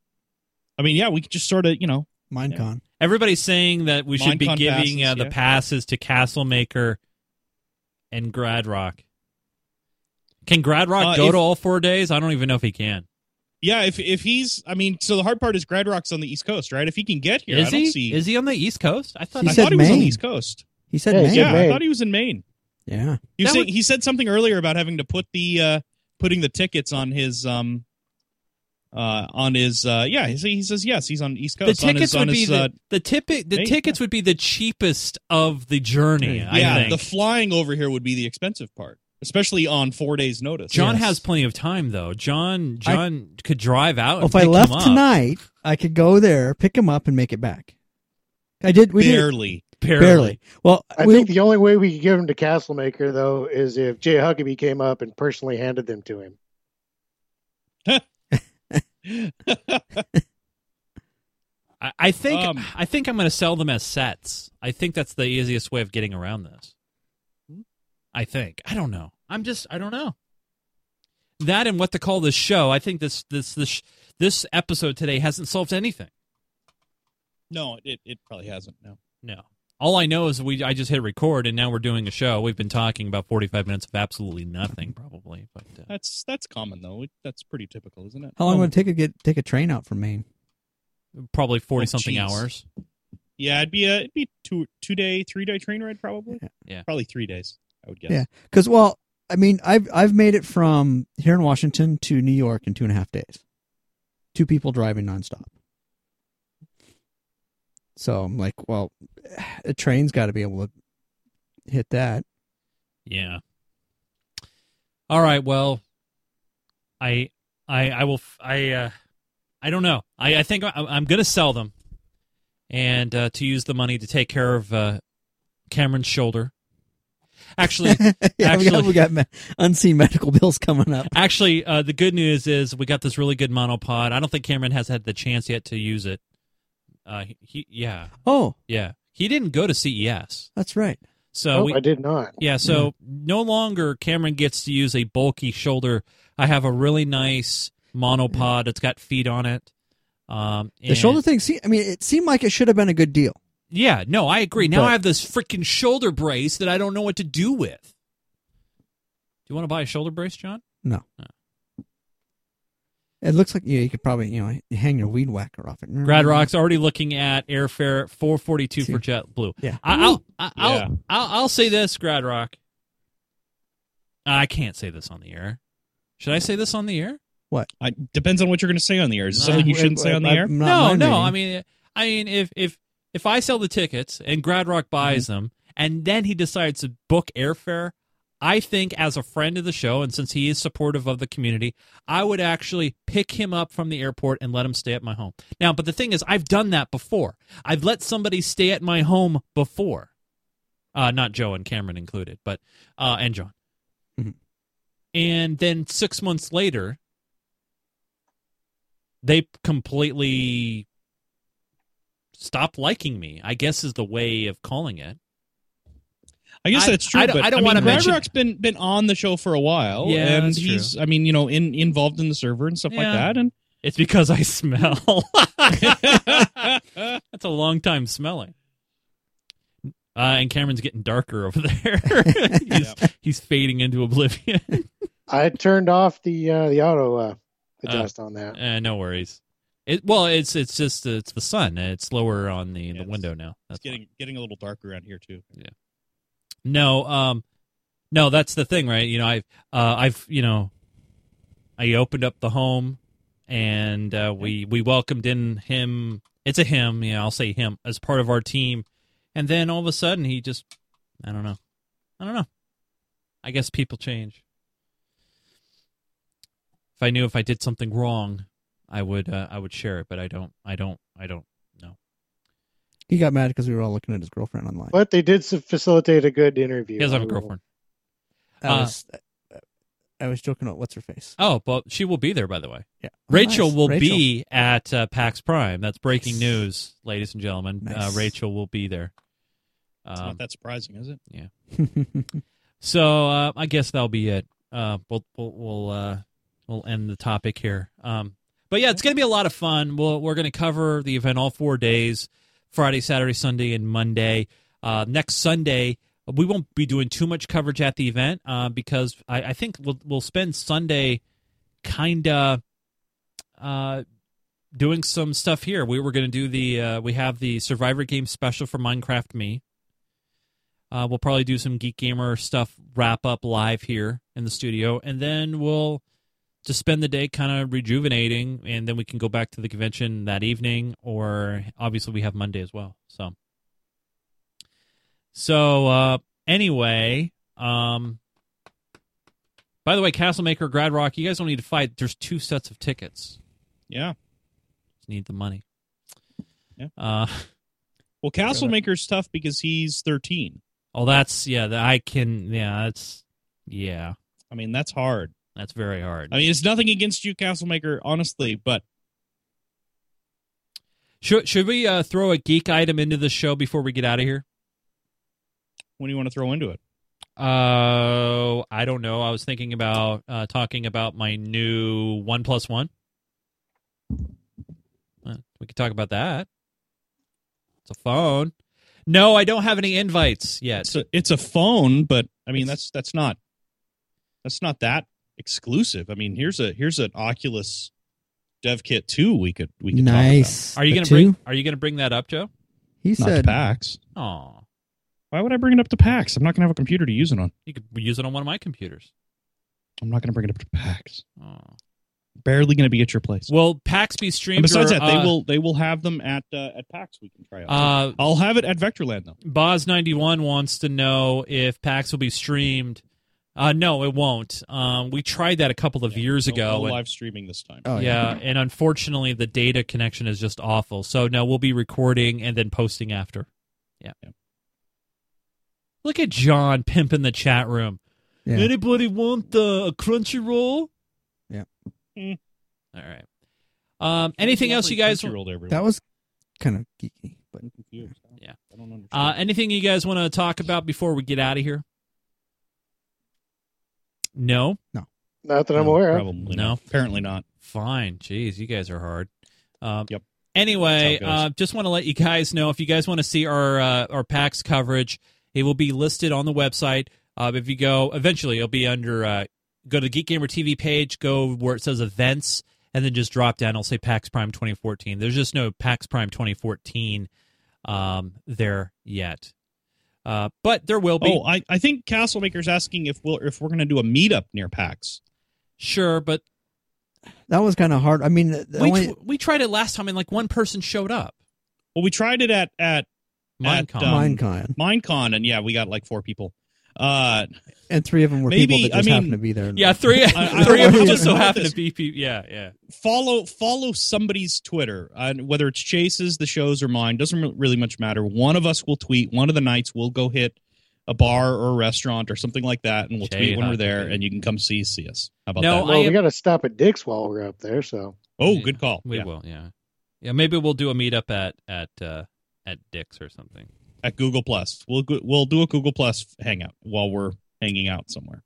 i mean yeah we could just sort of you know Minecon. Everybody's saying that we should be giving passes, uh, the yeah. passes to Castlemaker and Gradrock. Can Gradrock Uh, go if- to all four days? I don't even know if he can. yeah if if he's i mean so the hard part is gradrock's on the east coast right if he can get here Is i don't he? see Is he on the East Coast? I thought. He i I said thought he was on the east coast He said Yeah, Maine. said yeah i thought he was in maine Yeah. he, was saying, would- he said something earlier about having to put the uh putting the tickets on his um uh on his uh yeah he, he says yes he's on east the coast on tickets his, on would be his, the uh, the tipi- the Maine, tickets would be the cheapest of the journey. I yeah think. the flying over here would be the expensive part especially on four days notice John Yes. has plenty of time though. John John could drive out. Well, and if I pick left him up. tonight, I could go there, pick him up, and make it back. I did. We did barely barely. barely. Well, I we, think the only way we could give them to Castlemaker though is if Jay Huckabee came up and personally handed them to him. I, I think Um, I think I'm going to sell them as sets. I think that's the easiest way of getting around this. I think. I don't know. I'm just I don't know. That and what to call this show. I think this this this this episode today hasn't solved anything. no it, it probably hasn't no No. All I know is we I just hit record and now we're doing a show. We've been talking about 45 minutes of absolutely nothing probably, but uh, that's that's common though It- that's pretty typical isn't it how long would it take to get take a train out from Maine? probably 40 Oh, something geez. hours. yeah it'd be a it'd be two two day three day train ride probably Yeah. probably three days I would guess. Yeah. Because well, I mean, I've I've made it from here in Washington to New York in two and a half days. Two people driving nonstop. So I'm like, well, a train's got to be able to hit that. Yeah. All right. Well, I, I, I will. I, uh, I don't know. I, I think I, I'm going to sell them, and uh, to use the money to take care of uh, Cameron's shoulder. Actually, yeah, we got, we got me- unseen medical bills coming up. actually, uh, the good news is we got this really good monopod. I don't think Cameron has had the chance yet to use it. Uh, he, yeah, Oh, yeah. He didn't go to CES, that's right. so oh, we, I did not. Yeah, so no longer Cameron gets to use a bulky shoulder. I have a really nice monopod. It's got feet on it. Um, The shoulder thing. See, I mean, it seemed like it should have been a good deal. Yeah, no, I agree. Now But- I have this freaking shoulder brace that I don't know what to do with. Do you want to buy a shoulder brace, John? No. No. It looks like yeah, you could probably you know hang your weed whacker off it. Grad Rock's already looking at airfare 442 for See. JetBlue. Yeah. I, I'll, I- I'll, Yeah. I'll, I'll say this, Grad Rock. I can't say this on the air. Should I say this on the air? What? I, depends on what you're going to say on the air. Is it Uh, something you shouldn't say on the I- air? I'm no, no. I mean, I mean, if if if I sell the tickets and Grad Rock buys Mm-hmm. them, and then he decides to book airfare, I think as a friend of the show, and since he is supportive of the community, I would actually pick him up from the airport and let him stay at my home. Now, but the thing is, I've done that before. I've let somebody stay at my home before. Uh, not Joe and Cameron included, but uh, and John. Mhm. And then six months later, they completely stopped liking me. I guess is the way of calling it. I guess I- that's true. I don't- but, I don't mean, wanna Grad mention- Rock's been been on the show for a while, Yeah, and that's true. he's I mean you know in involved in the server and stuff Yeah. like that, and It's because I smell. That's a long time smelling. Uh, and Cameron's getting darker over there. he's, he's fading into oblivion. I turned off the uh, the auto uh, adjust on that. uh, no worries. It, well, it's it's just it's the sun. It's lower on the, Yeah, the window now. it's That's fine. getting getting a little darker around here too. No, um, no, that's the thing, right? You know, I've, uh, I've, you know, I opened up the home, and uh, we we welcomed in him. It's a him, yeah, I'll say him as part of our team, and then all of a sudden he just, I don't know, I don't know. I guess people change. If I knew if I did something wrong, I would uh, I would share it, but I don't. I don't. I don't know. He got mad because we were all looking at his girlfriend online. But they did facilitate a good interview. He does have I a will- girlfriend. I uh, was, I was joking about what's her face. Oh, but she will be there, by the way. Yeah, Oh, Rachel nice. will Rachel. be at uh, PAX Prime. That's breaking Nice. news, ladies and gentlemen. Uh, Rachel will be there. It's Um, not that surprising, is it? Yeah. So uh, I guess that'll be it. Uh, we'll we'll we'll, uh, we'll end the topic here. Um, but yeah, it's going to be a lot of fun. We'll, we're going to cover the event all four days: Friday, Saturday, Sunday, and Monday. Uh, next Sunday, we won't be doing too much coverage at the event uh, because I, I think we'll we'll spend Sunday kind of uh, doing some stuff here. We were going to do the uh, we have the Survivor game special for Minecraft Me. Uh, we'll probably do some Geek Gamer stuff wrap up live here in the studio, and then we'll just spend the day kind of rejuvenating, and then we can go back to the convention that evening, or obviously we have Monday as well. So, so uh, anyway, um, by the way, Castlemaker, Grad Rock, you guys don't need to fight. There's two sets of tickets. Yeah. Just need the money. Yeah. Uh, Well, Castle Maker's tough because he's 13. oh, that's yeah. that I can. Yeah, that's yeah. I mean, that's hard. That's very hard. I mean, it's nothing against you, Castlemaker, honestly, but Should should we uh, throw a geek item into the show before we get out of here? what do you want to throw into it? Uh, I don't know. I was thinking about uh, talking about my new OnePlus One. Uh, we could talk about that. It's a phone. No, I don't have any invites yet. It's a, it's a phone, but I mean, that's that's not that's not that exclusive. I mean, here's a here's an Oculus Dev Kit 2 we could we could nice. Are you The gonna two? bring? Are you gonna bring that up, Joe? He. Not said to PAX. Oh, Why would I bring it up to PAX? I'm not going to have a computer to use it on. You could use it on one of my computers. I'm not going to bring it up to PAX. Oh. Barely going to be at your place. Will PAX be streamed? And besides or, that, they uh, will they will have them at uh, at PAX. We can try out. Uh, I'll have it at Vectorland though. Boz91 wants to know if PAX will be streamed. Uh, no, it won't. Um, we tried that a couple of years No- ago. no and- live streaming this time. Oh, yeah, and unfortunately, the data connection is just awful. So no, we'll be recording and then posting after. Yeah. Yeah. Look at John pimping the chat room. Yeah. Anybody want the a Crunchyroll? Yeah. Mm. All right. Um, anything else you guys? Crunchyroll everywhere. That was kind of geeky, but I'm. Yeah. I don't understand. Uh, anything you guys want to talk about before we get out of here? No. No. Not that I'm No, aware of. Probably No. not. Apparently not. Fine. Jeez, you guys are hard. Um, Yep. Anyway, That's uh, just want to let you guys know if you guys want to see our uh, our PAX coverage, it will be listed on the website. Uh, if you go, eventually it'll be under. Uh, go to the Geek Gamer TV page, go where it says events, and then just drop down. It'll say PAX Prime 2014. There's just no PAX Prime 2014 um, there yet, uh, but there will be. Oh, I, I think Castlemaker's asking if we'll if we're going to do a meetup near PAX. Sure, but that was kind of hard. I mean, the the we only, we tried it last time, and like one person showed up. Well, we tried it at at Minecon. At, um, Minecon, Minecon, and yeah, we got like four people. Uh, and three of them were maybe- people that I just mean- happened to be there. Yeah, three. I- I- three of them I- just so I- happen this. to be people. Yeah, yeah. follow follow somebody's Twitter, uh, whether it's Chase's, the show's, or mine. Doesn't really much matter. One of us will tweet. One of the nights we'll go hit a bar or a restaurant or something like that, and we'll Jay tweet when we're there, and you can come see see us. How about No, that? I Well, we got to stop at Dick's while we're up there. So Oh, Yeah, good call. We Yeah. will. Yeah, yeah. Maybe we'll do a meetup at at uh, at Dick's or something. At Google Plus, we'll we'll do a Google Plus hangout while we're hanging out somewhere.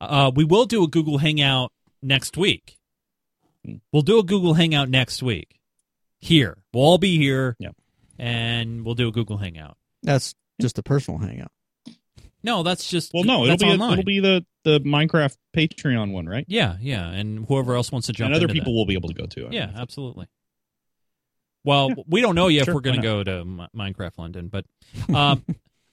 Uh, we will do a Google Hangout next week. Hmm. We'll do a Google Hangout next week. Here, we'll all be here. Yep. And we'll do a Google Hangout. that's just a personal hangout. No, that's just Well, no, it'll be a, it'll be the the Minecraft Patreon one, right? yeah, yeah, and whoever else wants to jump. and other into people that. will be able to go too. I Yeah, mean. absolutely. Well, Yeah. we don't know yet Sure, if we're going to go to Mi- Minecraft London, but um,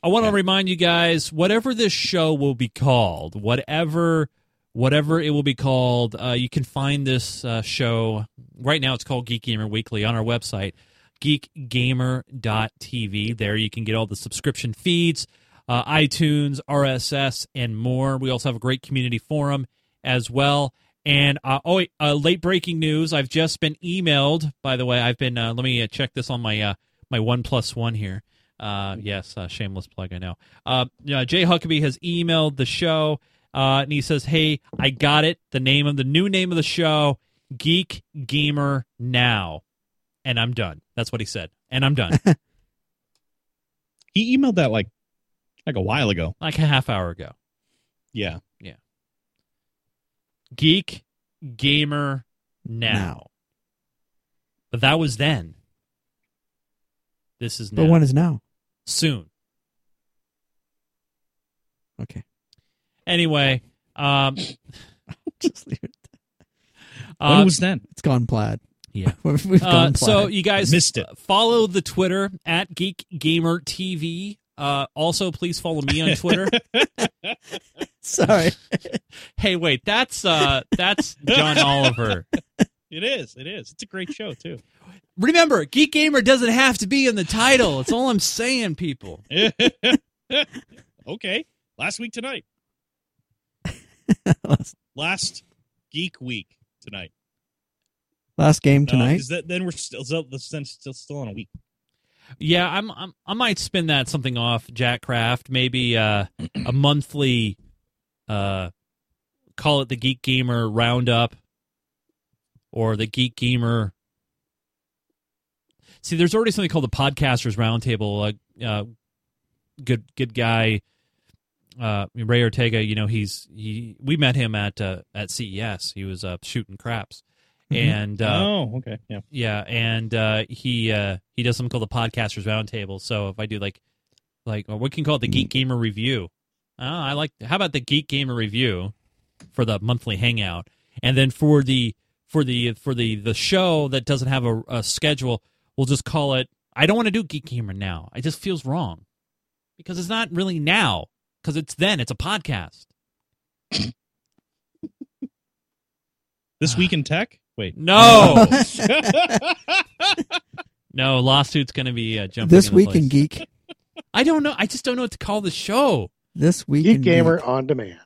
I want to remind you guys, whatever this show will be called, whatever whatever it will be called, uh, you can find this uh, show right now. It's called Geek Gamer Weekly on our website, geekgamer.tv. There you can get all the subscription feeds, uh, iTunes, RSS, and more. We also have a great community forum as well. And uh, oh, uh, late breaking news! I've just been emailed. By the way, I've been. Uh, let me uh, check this on my uh, my OnePlus One here. Uh, yes, uh, shameless plug. I know. Uh, yeah, Jay Huckabee has emailed the show, uh, and he says, "Hey, I got it. The name of the new name of the show, Geek Gamer Now, and I'm done." That's what he said, and I'm done. He emailed that like like a while ago. like a half hour ago. Yeah. Geek Gamer Now. Now. But that was then. This is now. But when is now? soon. Okay, Anyway, um, just leave it. uh, when was then? It's gone plaid. yeah. We've Uh, gone so you guys Missed it. follow the Twitter at Geek Gamer TV. Uh, also, please follow me on Twitter. Sorry. hey, wait, that's uh, that's John Oliver. It is. It is. It's a great show too. Remember, Geek Gamer doesn't have to be in the title. It's all I'm saying, people. okay. Last week tonight. Last Geek Week tonight. Last game No, tonight. 'cause that, then we're still still, still still still on a week. Yeah, I'm, I'm I might spin that something off Jack Craft, maybe uh, a monthly uh call it the Geek Gamer Roundup or the Geek Gamer See, there's already something called the Podcasters Roundtable. Uh, uh, good good guy uh, Ray Ortega, you know, he's he we met him at uh, at CES. He was uh, shooting craps. Mhm. And uh, oh, okay. Yeah. yeah, and uh, he uh, he does something called the Podcasters Roundtable. So if I do like like or we can call it the Geek Gamer Review. Oh, I like. How about the Geek Gamer Review for the monthly hangout, and then for the for the for the the show that doesn't have a, a schedule, we'll just call it. I don't want to do Geek Gamer now. It just feels wrong. because it's not really now because it's then it's a podcast. This week in tech. Wait, No, no lawsuit's going to be uh, jumping. this into week in geek. I don't know. I just don't know what to call the show. This week Geek in Gamer geek. on demand.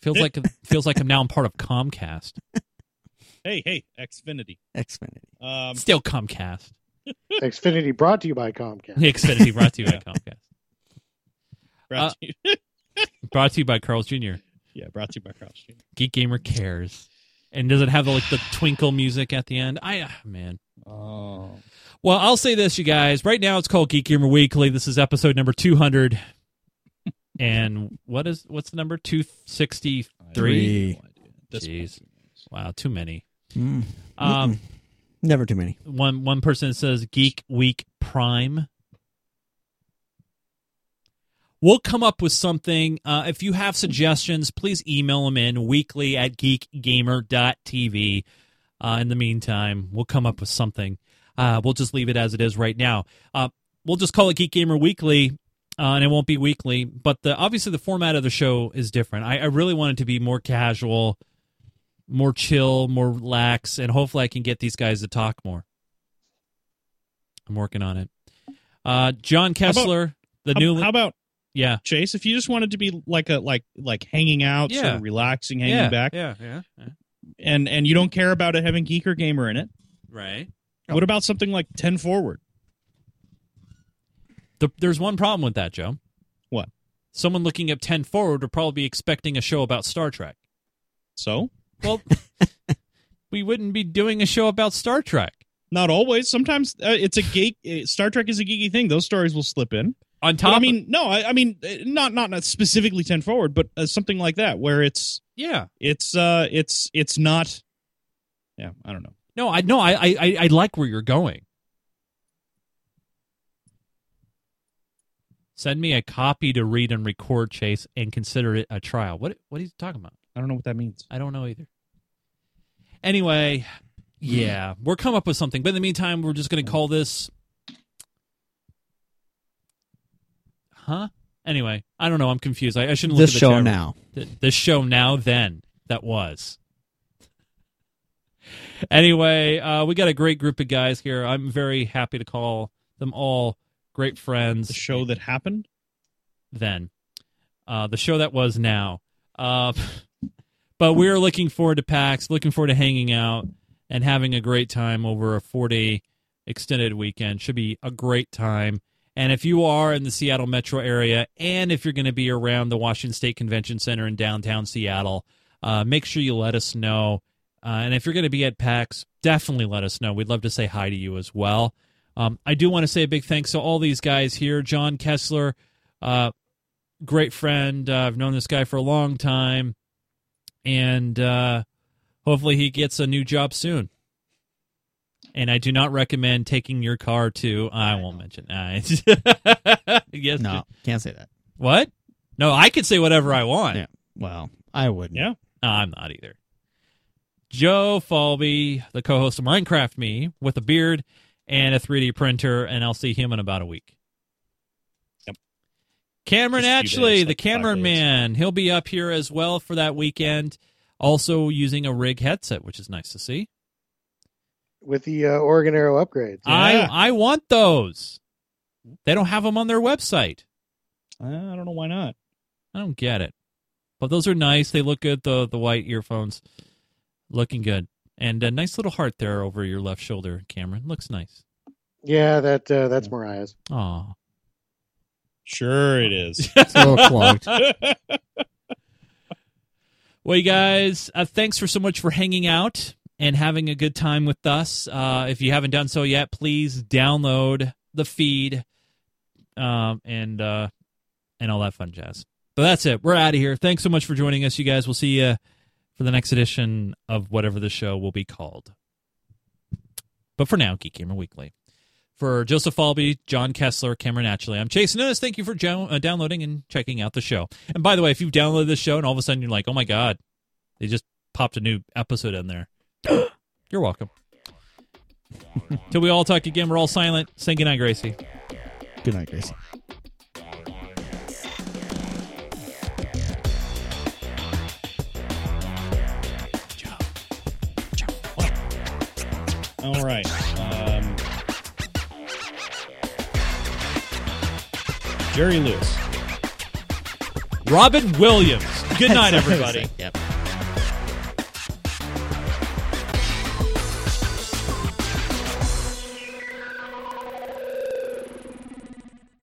Feels like feels like I'm now I'm part of Comcast. hey, hey, Xfinity. Xfinity. Um, Still Comcast. Xfinity brought to you by Comcast. Xfinity brought to you by Comcast. brought Uh, to you, Brought to you by Carl's Jr. yeah, brought to you by Carl's Jr. Geek Gamer cares. And does it have the, like the twinkle music at the end? I ah, man. Oh, Well, I'll say this, you guys. Right now, it's called Geek Gamer Weekly. This is episode number two hundred. and what is what's the number? Two sixty three. Jeez. Wow, too many. Mm. Um, Mm-mm. Never too many. one one person says Geek Week Prime. We'll come up with something. Uh, if you have suggestions, please email them in weekly at geekgamer.tv. Uh, in the meantime, we'll come up with something. Uh, we'll just leave it as it is right now. Uh, we'll just call it Geek Gamer Weekly, uh, and it won't be weekly. But the, obviously, the format of the show is different. I, I really want it to be more casual, more chill, more lax, and hopefully, I can get these guys to talk more. I'm working on it. Uh, John about- Kessler, the How, new how about yeah, Chase? If you just wanted to be like a like like hanging out, sort Yeah. of relaxing, hanging yeah, back, yeah, yeah, yeah. and and you don't care about it having geek or gamer in it, right. what about something like Ten Forward? The, there's one problem with that, Joe. What? Someone looking at 10 forward would probably be expecting a show about Star Trek. So Well, we wouldn't be doing a show about Star Trek. not always. Sometimes uh, it's a geek. uh, Star Trek is a geeky thing. Those stories will slip in. On But, top, I mean, no, I, I mean, uh, not not not specifically Ten Forward, but uh, something like that where it's yeah, it's uh it's it's not. Yeah, I don't know. no, I no, I, I, I- I like where you're going. Send me a copy to read and record, Chase, and consider it a trial. What, what are you talking about? I don't know what that means. I don't know either. Anyway, yeah, we're come up with something. But in the meantime, we're just going to call this. Huh? Anyway, I don't know. I'm confused. I, I shouldn't look This at the show chat now. Th- This show now. Then that was. Anyway, uh, we got a great group of guys here. I'm very happy to call them all great friends The show that happened. then. Uh, the show that was now. Uh, but we're looking forward to PAX, looking forward to hanging out and having a great time over a four day extended weekend. Should be a great time. And if you are in the Seattle metro area and if you're going to be around the Washington State Convention Center in downtown Seattle, uh, make sure you let us know. Uh, and if you're going to be at PAX, definitely let us know. We'd love to say hi to you as well. Um, I do want to say a big thanks to all these guys here John Kessler, uh, great friend. Uh, I've known this guy for a long time, and uh, hopefully he gets a new job soon. And I do not recommend taking your car to. I won't mention. Uh, yes. No, can't say that. What? No, I can say whatever I want. Yeah. Well, I wouldn't. Yeah. No, I'm not either. Joe Falby, the co-host of Minecraft Me, with a beard and a 3D printer, and I'll see him in about a week. Yep. Cameron Just Atchley, days, the like Cameron man, he'll be up here as well for that weekend, also using a rig headset, which is nice to see. With the uh, Oregon Arrow upgrades. Yeah. I I want those. They don't have them on their website. Uh, I don't know why not. I don't get it. But those are nice. They look good. The the white earphones, looking good, and a nice little heart there over your left shoulder, Cameron. Looks nice. Yeah, that uh, that's Mariah's. Aw. Sure, it is. It's a little clogged. Well, you guys, uh, thanks for so much for hanging out and having a good time with us. Uh, if you haven't done so yet, please download the feed um, and uh, and all that fun jazz. But that's it. We're out of here. Thanks so much for joining us, you guys. We'll see you for the next edition of whatever the show will be called. But for now, Geek Gamer Weekly. For Joseph Falby, John Kessler, Cameron Atchley, I'm Chase Nunes. Thank you for jo- uh, downloading and checking out the show. And by the way, if you've downloaded this show and all of a sudden you're like, oh my God, they just popped a new episode in there, You're welcome. Till we all talk again, we're all silent. Say goodnight, Gracie. Good night, Gracie. All right. Um, Jerry Lewis. Robin Williams. Good night, everybody. yep.